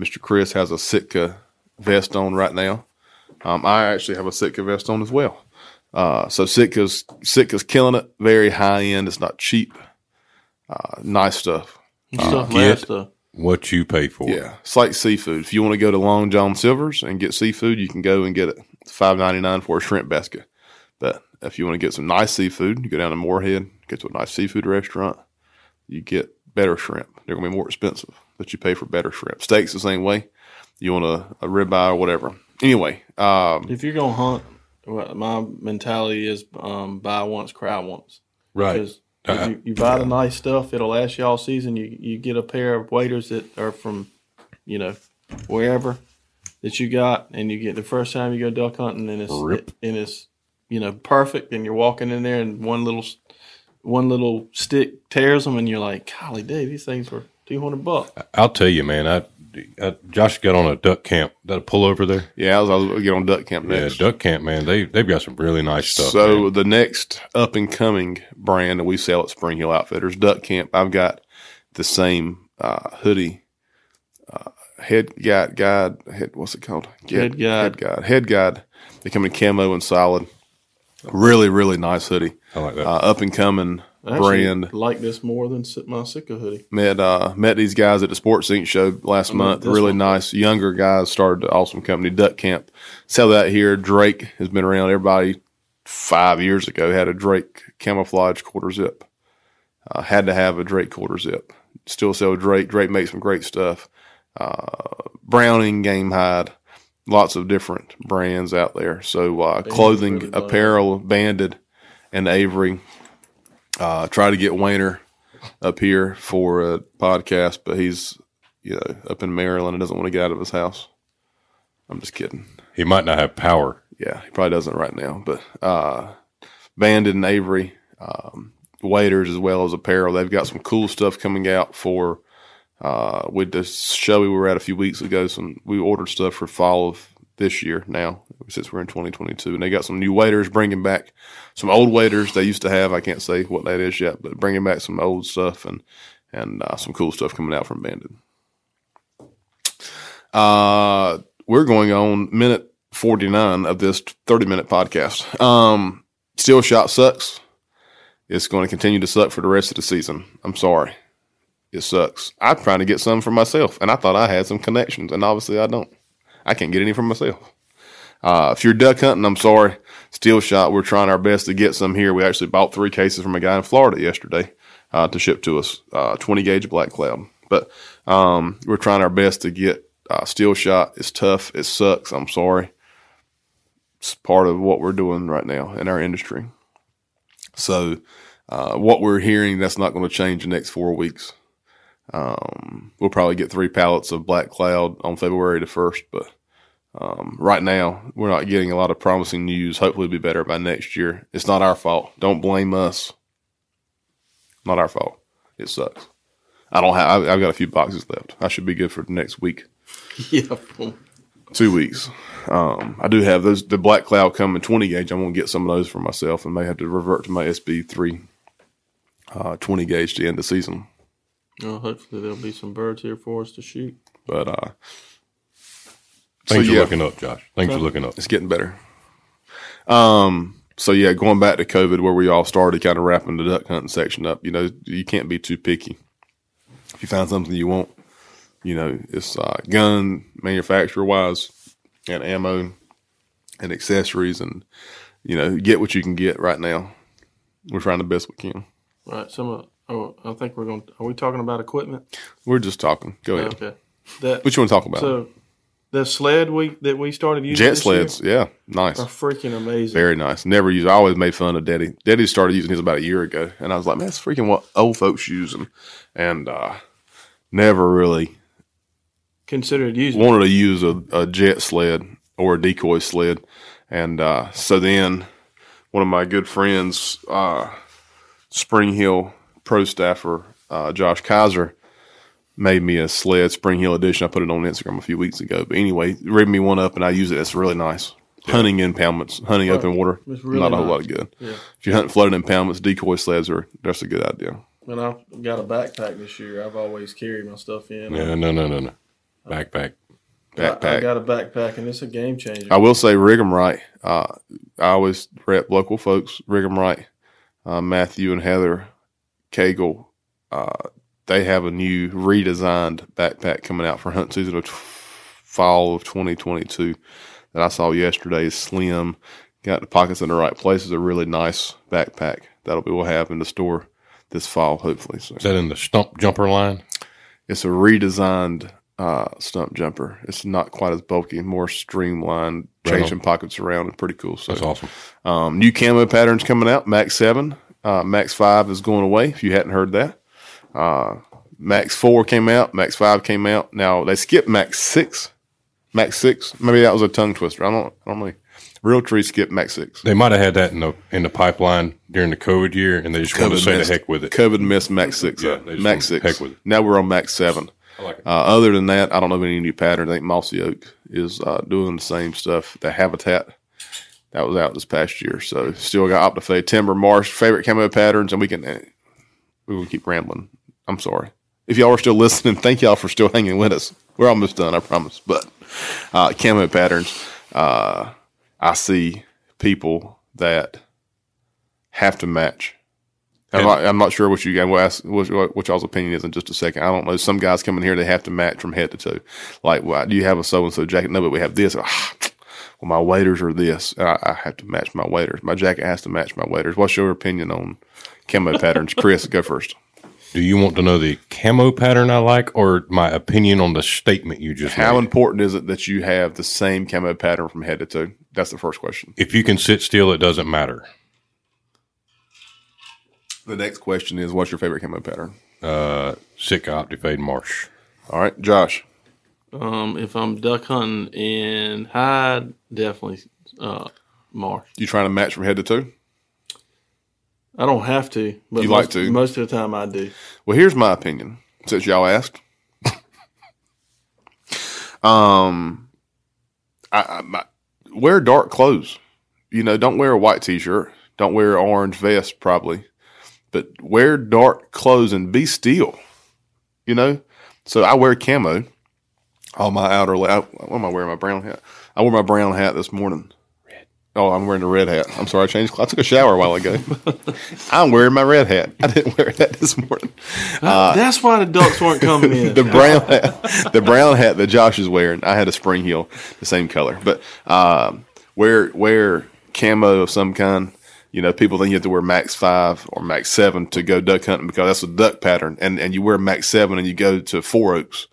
Mr. Chris has a Sitka vest on right now. Um, I actually have a Sitka vest on as well. Uh, so Sitka's Sitka's killing it. Very high end. It's not cheap. Uh, nice stuff.
Uh, get stuff.
what you pay for.
Yeah, it's like seafood. If you want to go to Long John Silver's and get seafood, you can go and get it. five ninety nine for a shrimp basket. But if you want to get some nice seafood, you go down to Morehead, get to a nice seafood restaurant. You get better shrimp. They're going to be more expensive, but you pay for better shrimp. Steaks the same way. You want a, a ribeye or whatever. Anyway, um,
if you're going to hunt, my mentality is um, buy once, cry once.
Right. Because
uh, you, you, buy the nice stuff, it'll last you all season. You you get a pair of waders that are from, you know, wherever that you got, and you get the first time you go duck hunting, and it's it, and it's you know perfect, and you're walking in there, and one little one little stick tears them, and you're like, golly, Dave, these things were two hundred bucks.
I'll tell you, man, I uh, Josh got on a duck camp. That pull over there.
Yeah, I was, I was get on duck camp next.
Yeah, duck camp, man. They they've got some really nice stuff.
So
man.
the next up and coming brand that we sell at Spring Hill Outfitters, Duck Camp. I've got the same uh, hoodie. Uh, head guide, guide, head. What's it called?
Head, head guide,
head guide, head guide. They come in camo and solid. Really, really nice hoodie.
I like that.
Uh, up and coming brand.
like this more than my Sitka hoodie.
Met uh, met these guys at the Sports Inc. show last I month. Really one. nice younger guys. Started the awesome company Duck Camp. Sell that here. Drake has been around. Everybody five years ago had a Drake camouflage quarter zip. Uh, had to have a Drake quarter zip. Still sell Drake. Drake makes some great stuff. Uh, Browning game hide. Lots of different brands out there. So uh, clothing, really apparel, banded, and Avery uh, try to get Wayner up here for a podcast, but he's you know up in Maryland and doesn't want to get out of his house. I'm just kidding.
He might not have power.
Yeah, he probably doesn't right now. But uh, Banded and Avery, um, waders as well as apparel. They've got some cool stuff coming out for uh, with the show we were at a few weeks ago. Some we ordered stuff for fall of this year now since we're in 2022 and they got some new waiters bringing back some old waiters they used to have. I can't say what that is yet but bringing back some old stuff and and uh, some cool stuff coming out from banded uh we're going on minute 49 of this 30 minute podcast. Um steel shot sucks. It's going to continue to suck for the rest of the season. I'm sorry. It sucks. I'm trying to get some for myself and i thought i had some connections and obviously i don't I can't get any for myself. Uh, if you're duck hunting, I'm sorry. Steel shot, we're trying our best to get some here. We actually bought three cases from a guy in Florida yesterday uh, to ship to us, uh, 20 gauge black cloud. But um, we're trying our best to get uh, steel shot. It's tough. It sucks. I'm sorry. It's part of what we're doing right now in our industry. So, uh, what we're hearing, that's not going to change the next four weeks. Um, we'll probably get three pallets of black cloud on February the 1st, but um, right now we're not getting a lot of promising news. Hopefully, it'll be better by next year. It's not our fault. Don't blame us. Not our fault. It sucks. I don't have. I've got a few boxes left. I should be good for the next week.
yeah.
Two weeks. Um, I do have those. The black cloud coming 20 gauge. I'm gonna get some of those for myself, and may have to revert to my SB three uh, 20 gauge to end the season.
Well, hopefully there'll be some birds here for us to shoot.
But uh,
thanks so, for looking up, Josh. Thanks for looking up.
It's getting better. Um. So yeah, going back to COVID, where we all started, kind of wrapping the duck hunting section up. You know, you can't be too picky. If you find something you want, you know, it's uh, gun manufacturer wise and ammo and accessories and, you know, get what you can get right now. We're trying the best we can.
Right. Some of, oh, I think we're going to, are we talking about equipment?
We're just talking. Go ahead.
Okay. That,
what you want to talk about?
So, the sled we that we started using
jet sleds, yeah, nice,
are freaking amazing.
Very nice. Never used. I always made fun of Daddy. Daddy started using his about a year ago, and I was like, man, that's freaking what old folks using, and uh, never really
considered using.
Wanted to use a, a jet sled or a decoy sled, and uh, so then one of my good friends, uh, Spring Hill pro staffer uh, Josh Kaiser, made me a sled Spring Hill edition. I put it on Instagram a few weeks ago. But anyway, rigged me one up, and I use it. It's really nice. Yeah. Hunting impoundments, hunting open water, really not a whole lot of good. Yeah. If you hunt flooded impoundments, decoy sleds are that's a good idea.
And I've got a backpack this year, I've always carried my stuff in.
Yeah, no, no, no, no. Backpack.
Backpack.
I, I got a backpack, and it's a game changer.
I will say, rig them right. Uh, I always rep local folks. Rig them right. Uh, Matthew and Heather Cagle, uh, they have a new redesigned backpack coming out for hunt season of fall of 2022 that I saw yesterday. Is slim, got the pockets in the right places. A really nice backpack that'll be we'll have in the store this fall, hopefully. So.
Is that in the stump jumper line?
It's a redesigned uh, stump jumper. It's not quite as bulky, more streamlined, changing pockets around. It's pretty cool.
So, That's awesome.
Um, new camo patterns coming out. Max 7, uh, Max 5 is going away if you hadn't heard that. Uh, Max 4 came out, Max 5 came out. Now they skipped Max 6. Max 6. Maybe that was a tongue twister. I don't, I don't know. Realtree skipped Max six.
They might have had that in the in the pipeline during the COVID year, and they just COVID wanted to say missed, the heck with it.
COVID missed Max six. Yeah, Max six.
Heck with it.
Now we're on Max seven.
Like uh,
other than that, I don't know of any new pattern. I think Mossy Oak is uh, doing the same stuff. The Habitat that was out this past year, so still got Optifade, Timber, Marsh, favorite camo patterns, and we can we will keep rambling. I'm sorry if y'all are still listening. Thank y'all for still hanging with us. We're almost done, I promise. But uh, camo patterns. Uh, I see people that have to match. I'm, not, I'm not, sure what you guys ask what, what, y'all's opinion is in just a second. I don't know. Some guys come in here they have to match from head to toe. Like, why do you have a so and so jacket? No, but we have this. Ah, well, my waiters are this. I, I, have to match my waiters. My jacket has to match my waiters. What's your opinion on camo patterns, Chris? Go first.
Do you want to know the camo pattern I like or my opinion on the statement you just made?
How
made?
important is it that you have the same camo pattern from head to toe? That's the first question.
If you can sit still, it doesn't matter.
The next question is what's your favorite camo pattern?
Uh, Sitka Optifade Marsh.
All right, Josh.
Um, if I'm duck hunting in Hyde, definitely uh, Marsh.
You trying to match from head to toe?
I don't have to, but
you
most,
like to.
Most of the time, I do.
Well, here's my opinion. Since y'all asked, um, I, I my, wear dark clothes. You know, don't wear a white t-shirt. Don't wear an orange vest, probably, but wear dark clothes and be still. You know, so I wear camo. All my outer. I, what am I wearing? My brown hat. I wore my brown hat this morning. Red. Oh, I'm wearing a red hat. I'm sorry, I changed. Clothes I took a shower a while ago. I'm wearing my red hat. I didn't wear that this morning.
Uh, That's why the ducks weren't coming in.
the brown hat, the brown hat that Josh is wearing. I had a Spring Hill, the same color, but um, wear wear camo of some kind. You know, people think you have to wear Max Five or Max Seven to go duck hunting because that's a duck pattern, and and you wear Max Seven and you go to Four Oaks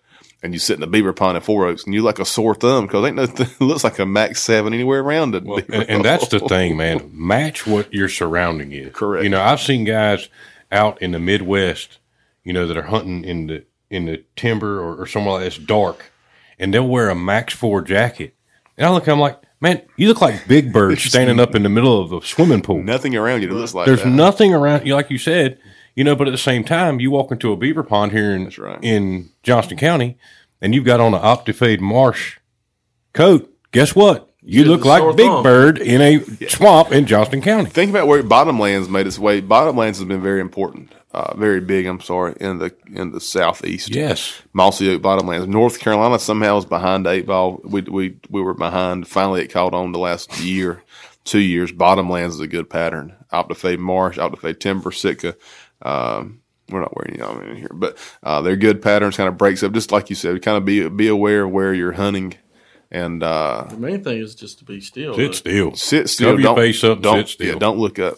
and you sit in the beaver pond at Four Oaks, and you're like a sore thumb because ain't nothing looks like a Max Seven anywhere around it.
Well, and, and, that's the thing, man. Match what your surrounding is.
Correct.
You know, I've seen guys out in the Midwest, you know, that are hunting in the in the timber or, or somewhere that's dark, and they'll wear a Max Four jacket, and I look, I'm like, man, you look like Big Bird standing up in the middle of a swimming pool.
Nothing around you that looks like
There's
that.
nothing around you, like you said. You know, but at the same time, you walk into a beaver pond here in
right.
in Johnston County, and you've got on an Optifade Marsh coat. Guess what? You look like Big thumb. Bird in a yeah. swamp in Johnston County.
Think about where Bottomlands made its way. Bottomlands has been very important, uh, very big. I'm sorry, in the in the southeast.
Yes,
Mossy Oak Bottomlands. North Carolina somehow is behind eight ball. We we we were behind. Finally, it caught on the last year, two years. Bottomlands is a good pattern. Optifade Marsh, Optifade Timber, Sitka. Um, we're not wearing any in here, but uh, they're good patterns. Kind of breaks up, just like you said. Kind of be be aware of where you're hunting, and uh,
the main thing is just to be still.
Sit still.
Sit still.
Cover your face up.
Don't,
sit still.
Yeah, don't look up.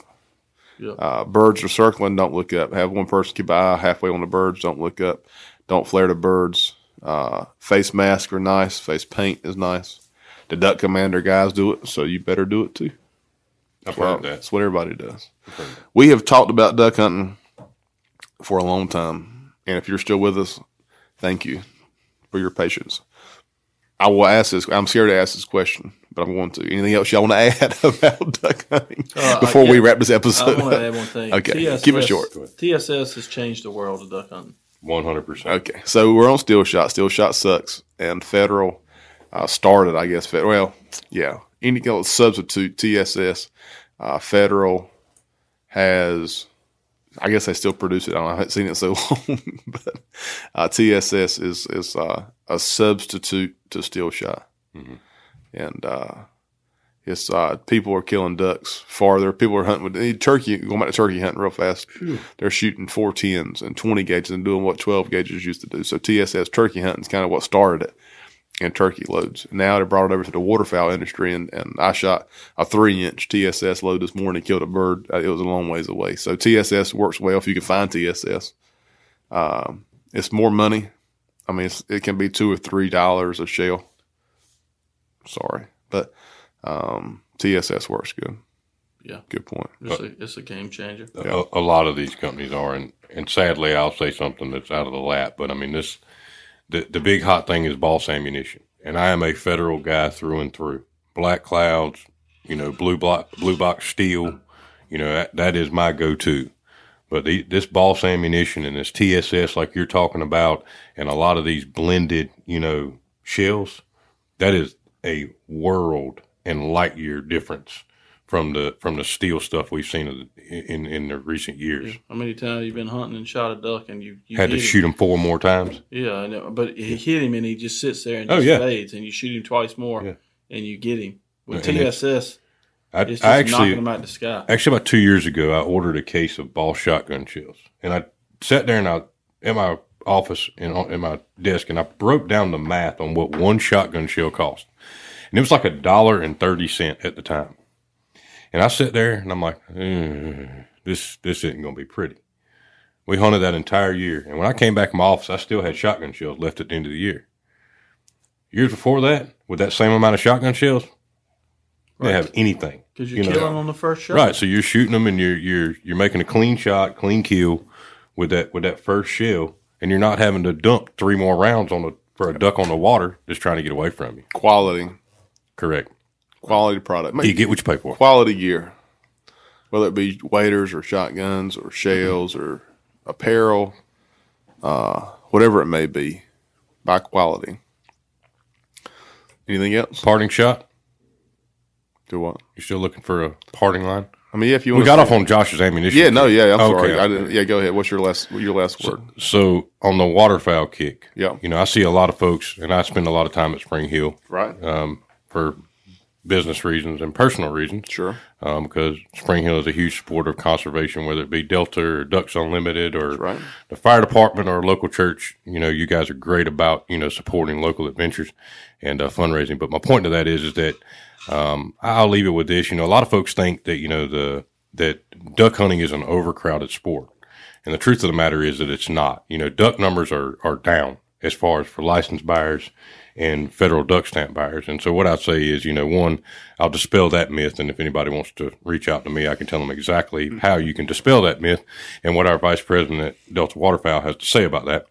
Yeah.
Uh, birds are circling. Don't look up. Have one person keep an eye halfway on the birds. Don't look up. Don't flare the birds. Uh, face mask are nice. Face paint is nice. The duck commander guys do it, so you better do it too.
I've well, heard that.
That's what everybody does. We have talked about duck hunting for a long time. And if you're still with us, thank you for your patience. I will ask this. I'm scared to ask this question, but I'm going to. Anything else y'all want to add about duck hunting uh, before we wrap this episode?
I want to add one thing.
Okay, TSS, keep it short.
TSS has changed the world of duck hunting.
One hundred percent.
Okay, so we're on Steel shot. Steel shot sucks, and federal uh, started. I guess federal. Well, yeah. Any substitute TSS. Uh, federal has I guess they still produce it. I, I haven't seen it so long, but uh, TSS is is uh, a substitute to steel shot, mm-hmm. and uh, it's uh, people are killing ducks farther. People are hunting with turkey. Going back to turkey hunting real fast, they're shooting four tens and twenty gauges and doing what twelve gauges used to do. So TSS turkey hunting is kind of what started it and turkey loads. Now they brought it over to the waterfowl industry, and, and I shot a three inch TSS load this morning, and killed a bird. Uh, it was a long ways away. So TSS works well if you can find TSS. Um, it's more money. I mean, it can be two or three dollars a shell. Sorry, but um, TSS works good.
Yeah,
good point.
It's, a, it's a game changer.
A, a, lot of these companies are, and, and sadly, I'll say something that's out of the lap, but I mean this the the big hot thing is boss ammunition, and I am a federal guy through and through. Black clouds, you know, blue block, blue box steel, you know that, that is my go to. But the, this boss ammunition and this TSS, like you're talking about, and a lot of these blended, you know, shells, that is a world and light year difference from the from the steel stuff we've seen in in, in the recent years.
Yeah. How many times you've been hunting and shot a duck and you, you
had to him. shoot him four more times?
Yeah, but he hit him and he just sits there and oh, just yeah. fades, and you shoot him twice more yeah. and you get him with and TSS. I, it's just I actually, knocking him out the sky.
Actually, about two years ago, I ordered a case of ball shotgun shells, and I sat there and I in my office and in my desk, and I broke down the math on what one shotgun shell cost, and it was like a dollar and thirty cent at the time. And I sit there and I'm like, mm, this this isn't going to be pretty. We hunted that entire year, and when I came back in my office, I still had shotgun shells left at the end of the year. Years before that, with that same amount of shotgun shells, right. they have anything
because you're you know? killing on the first shot.
Right, so you're shooting them and you're you're you're making a clean shot, clean kill with that with that first shell, and you're not having to dump three more rounds on the for a duck on the water just trying to get away from you.
Quality,
correct.
Quality product.
You get what you pay for.
Quality gear, whether it be waders or shotguns or shells mm-hmm. or apparel, uh, whatever it may be, by quality. Anything else?
Parting shot.
Do what?
You still looking for a parting line?
I mean, yeah, if you
we got off on Josh's ammunition.
Yeah, no, yeah, I'm sorry. I didn't, yeah, go ahead. What's your last your last word?
So, so, on the waterfowl kick,
yeah,
you know, I see a lot of folks, and I spend a lot of time at Spring Hill,
right,
um, for business reasons and personal reasons.
Sure.
Um, because Spring Hill is a huge supporter of conservation, whether it be Delta or Ducks Unlimited or
right.
the fire department or local church. You know, you guys are great about you know supporting local adventures and uh, fundraising. But my point to that is is that um, I'll leave it with this. You know, a lot of folks think that you know the that duck hunting is an overcrowded sport, and the truth of the matter is that it's not. You know, duck numbers are are down as far as for licensed buyers and federal duck stamp buyers. And so what I say is, you know, one, I'll dispel that myth. And if anybody wants to reach out to me, I can tell them exactly mm-hmm. how you can dispel that myth and what our vice president at Delta Waterfowl has to say about that.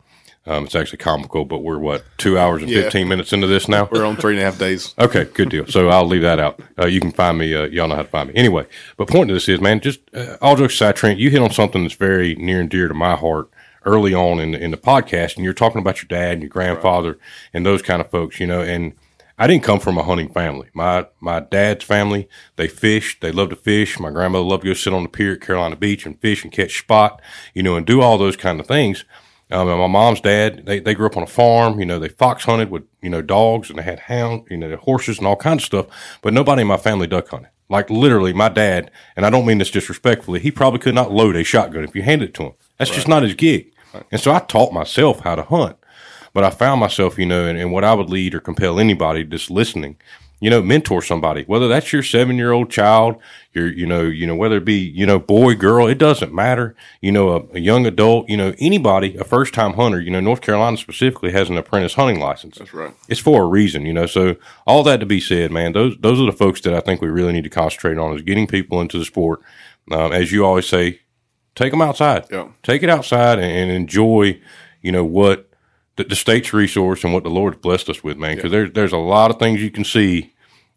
Um, it's actually comical, but we're what two hours and yeah. fifteen minutes into this now.
We're on three and a half days.
Okay, good deal. So I'll leave that out. Uh, you can find me. Uh, y'all know how to find me. Anyway, but point to this is, man, just uh, all jokes aside, Trent, you hit on something that's very near and dear to my heart early on in the, in the podcast, and you're talking about your dad and your grandfather right. and those kind of folks, you know, and. I didn't come from a hunting family. My my dad's family, they fished. They loved to fish. My grandmother loved to go sit on the pier at Carolina Beach and fish and catch spot, you know, and do all those kind of things. Um, and my mom's dad, they, they grew up on a farm. You know, they fox hunted with, you know, dogs and they had hounds, you know, horses and all kinds of stuff. But nobody in my family duck hunted. Like literally my dad, and I don't mean this disrespectfully, he probably could not load a shotgun if you handed it to him. That's right. just not his gig. And so I taught myself how to hunt. But I found myself, you know, and, and what I would lead or compel anybody just listening you know, mentor somebody, whether that's your seven year old child, your, you know, you know, whether it be, you know, boy, girl, it doesn't matter. You know, a, a young adult, you know, anybody, a first time hunter, you know, North Carolina specifically has an apprentice hunting license.
That's right.
It's for a reason, you know. So all that to be said, man, those, those are the folks that I think we really need to concentrate on is getting people into the sport. Um, as you always say, take them outside.
Yeah.
Take it outside and, and enjoy, you know, what, the, the state's resource and what the Lord's blessed us with, man. Because yeah. there's there's a lot of things you can see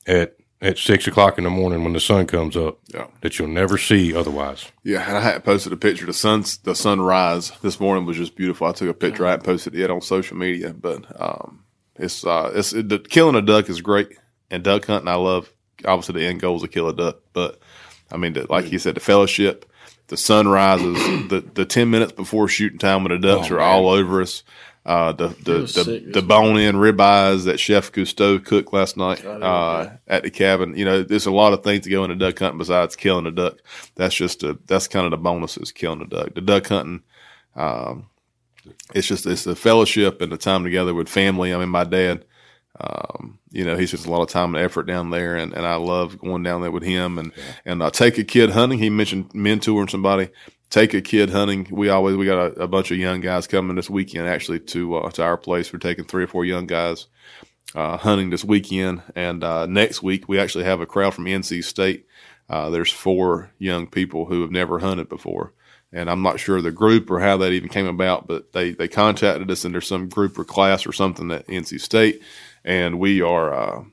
at at six o'clock in the morning when the sun comes up
yeah.
that you'll never see otherwise.
Yeah, and I had posted a picture. The sun's the sunrise this morning was just beautiful. I took a picture. I hadn't posted it on social media, but um, it's uh, it's it, the, killing a duck is great, and duck hunting I love. Obviously, the end goal is to kill a duck, but I mean, the, like you said, the fellowship, the sun rises, the the ten minutes before shooting time when the ducks oh, are man. all over us uh, the the the, the bone in ribeyes that Chef Gusteau cooked last night uh, at the cabin. You know, there's a lot of things to go into duck hunting besides killing a duck. That's just a that's kind of the bonus is killing a duck. The duck hunting, um, it's just it's the fellowship and the time together with family. I mean, my dad. Um, you know, he spends a lot of time and effort down there, and, and I love going down there with him. And yeah. and I take a kid hunting. He mentioned mentoring somebody take a kid hunting. We always we got a, a, bunch of young guys coming this weekend actually to uh, to our place. We're taking three or four young guys uh, hunting this weekend, and uh, next week we actually have a crowd from NC State. Uh, there's four young people who have never hunted before, and I'm not sure the group or how that even came about, but they they contacted us, and there's some group or class or something at NC State, and we are uh,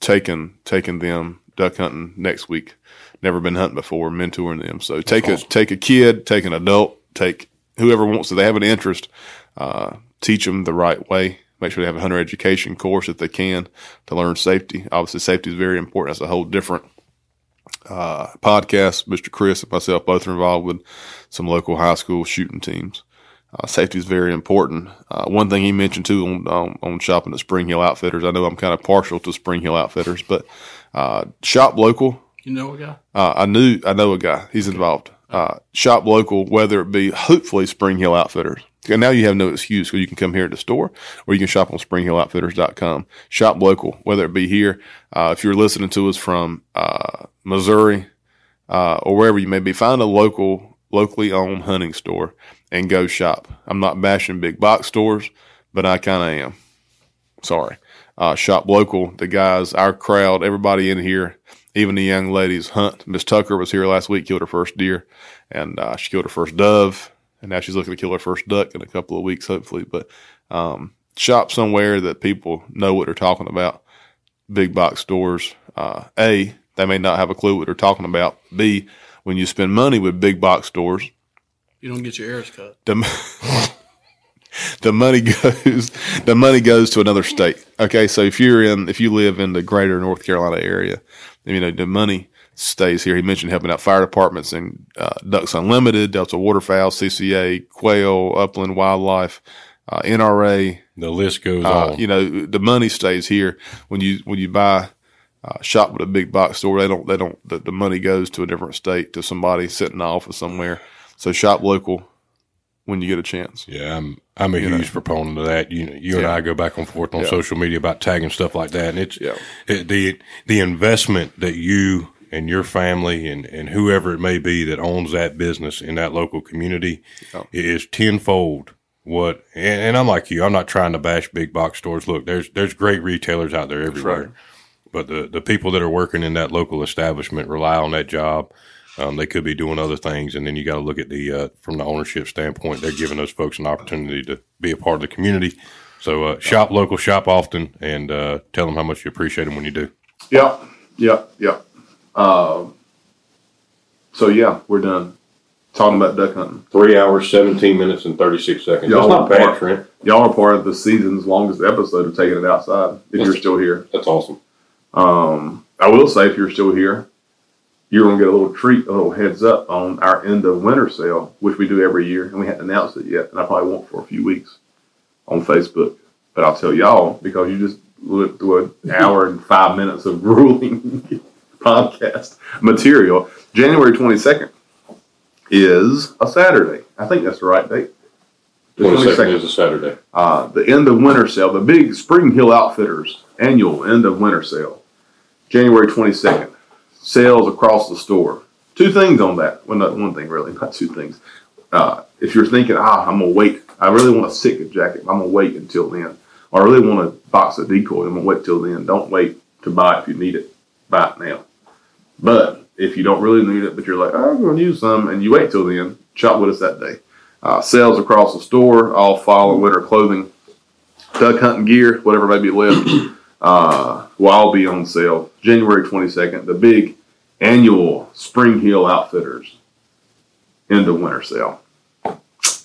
taking taking them duck hunting next week never been hunting before, mentoring them. So That's take awesome. a take a kid, take an adult, take whoever wants to. They have an interest. Uh, teach them the right way. Make sure they have a hunter education course if they can to learn safety. Obviously, safety is very important. That's a whole different uh, podcast. Mr. Chris and myself both are involved with some local high school shooting teams. Uh, safety is very important. Uh, one thing he mentioned too on, on, on shopping at Spring Hill Outfitters. I know I'm kind of partial to Spring Hill Outfitters, but uh, shop local.
You know a guy? Uh,
I knew I know a guy. He's involved. Uh, shop local, whether it be hopefully Spring Hill Outfitters. And now you have no excuse because you can come here to the store or you can shop on springhilloutfitters.com. Shop local, whether it be here. Uh, if you're listening to us from uh, Missouri uh, or wherever you may be, find a local, locally owned hunting store and go shop. I'm not bashing big box stores, but I kind of am. Sorry. Uh, shop local. The guys, our crowd, everybody in here even the young ladies hunt. Miss Tucker was here last week, killed her first deer, and uh, she killed her first dove, and now she's looking to kill her first duck in a couple of weeks, hopefully. But um, shop somewhere that people know what they're talking about. Big box stores. Uh, a, they may not have a clue what they're talking about. B, when you spend money with big box stores,
you don't get your ears cut.
The, the money goes the money goes to another state. Okay, so if you're in if you live in the greater North Carolina area, you know, the money stays here. He mentioned helping out fire departments and uh, Ducks Unlimited, Delta Waterfowl, CCA, Quail, Upland Wildlife, uh, NRA.
The list goes uh,
on. You know, the money stays here when you when you buy uh, shop with a big box store. They don't they don't the, the money goes to a different state to somebody sitting in the office somewhere. So shop local when you get a chance.
Yeah, I'm I'm a you huge know. proponent of that. You you yeah. and I go back and forth on yeah. social media about tagging stuff like that, and it's yeah. it, the the investment that you and your family and, and whoever it may be that owns that business in that local community is tenfold what, and, and, I'm like you, I'm not trying to bash big box stores. Look, there's there's great retailers out there everywhere, right. but the the people that are working in that local establishment rely on that job. Um, they could be doing other things, and then you got to look at the uh, from the ownership standpoint. They're giving those folks an opportunity to be a part of the community. So uh, shop local, shop often, and uh, tell them how much you appreciate them when you do.
Yep, yep, yep. Um, so yeah, we're done talking about duck hunting.
Three hours, seventeen minutes, and thirty six seconds. Y'all That's not bad,
Trent. Y'all are part of the season's longest episode of taking it outside. If that's, you're still here,
that's awesome.
Um, I will say, if you're still here, you're going to get a little treat, a little heads up on our end of winter sale, which we do every year, and we haven't announced it yet, and I probably won't for a few weeks on Facebook. But I'll tell y'all because you just lived through an hour and five minutes of grueling podcast material. January 22nd is a Saturday. I think that's the right date.
The 22nd, is a Saturday.
Uh, the end of winter sale, the big Spring Hill Outfitters annual end of winter sale, January 22nd. Sales across the store. Two things on that. Well, not one thing really, not two things. Uh, if you're thinking, ah, I'm gonna wait, I really want a Sitka jacket, I'm gonna wait until then. Or I really want a box of decoy, I'm gonna wait till then. Don't wait to buy it if you need it. Buy it now. But if you don't really need it, but you're like, oh, I'm to use some, and you wait till then, shop with us that day. Uh, sales across the store, all fall and winter clothing, duck hunting gear, whatever may be left, uh, will all be on sale January 22nd. The big annual Spring Hill Outfitters of winter sale.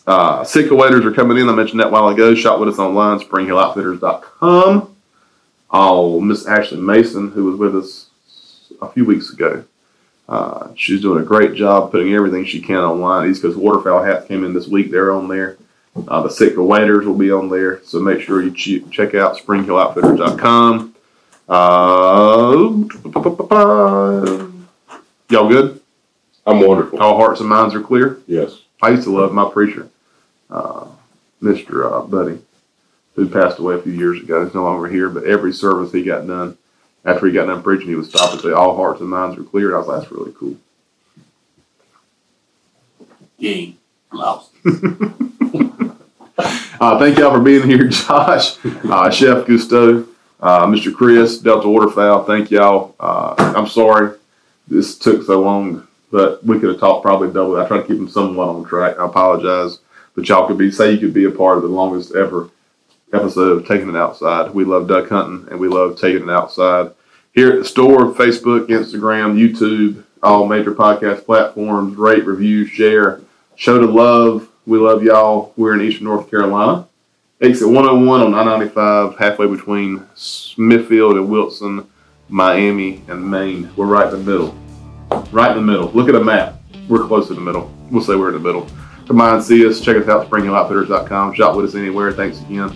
Uh, waders are coming in. I mentioned that a while ago. Shop with us online, springhilloutfitters.com. Oh, Miss Ashley Mason, who was with us a few weeks ago. Uh, she's doing a great job putting everything she can online. East Coast Waterfowl hats came in this week. They're on there. Uh, the Sitka waders will be on there. So make sure you ch- check out springhilloutfitters.com. Uh, y'all good?
I'm wonderful.
All hearts and minds are clear?
Yes.
I used to love my preacher, uh, Mr. Uh, Buddy, who passed away a few years ago. He's no longer here, but every service he got done, after he got done preaching, he would stop and say, All hearts and minds are clear. And I was like, That's really cool.
Game lost.
uh, thank y'all for being here, Josh, uh, Chef Gusteau, uh, Mr. Chris, Delta Waterfowl. Thank y'all. Uh, I'm sorry this took so long, but we could have talked probably double. I try to keep them somewhat on track. I apologize, but y'all could be say you could be a part of the longest ever episode of Taking It Outside. We love duck hunting and we love taking it outside. Here at the store, Facebook, Instagram, YouTube, all major podcast platforms, rate, review, share, show the love. We love y'all. We're in Eastern North Carolina. Exit 101 on I 95, halfway between Smithfield and Wilson, Miami, and Maine. We're right in the middle. Right in the middle. Look at a map. We're close to the middle. We'll say we're in the middle. Come and see us. Check us out, springhilloutfitters.com. Shop with us anywhere. Thanks again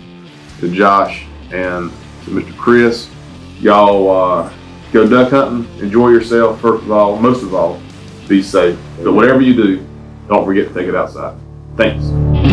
to Josh and to Mr. Chris. Y'all uh, go duck hunting. Enjoy yourself. First of all, most of all, be safe. But whatever you do, don't forget to take it outside. Thanks.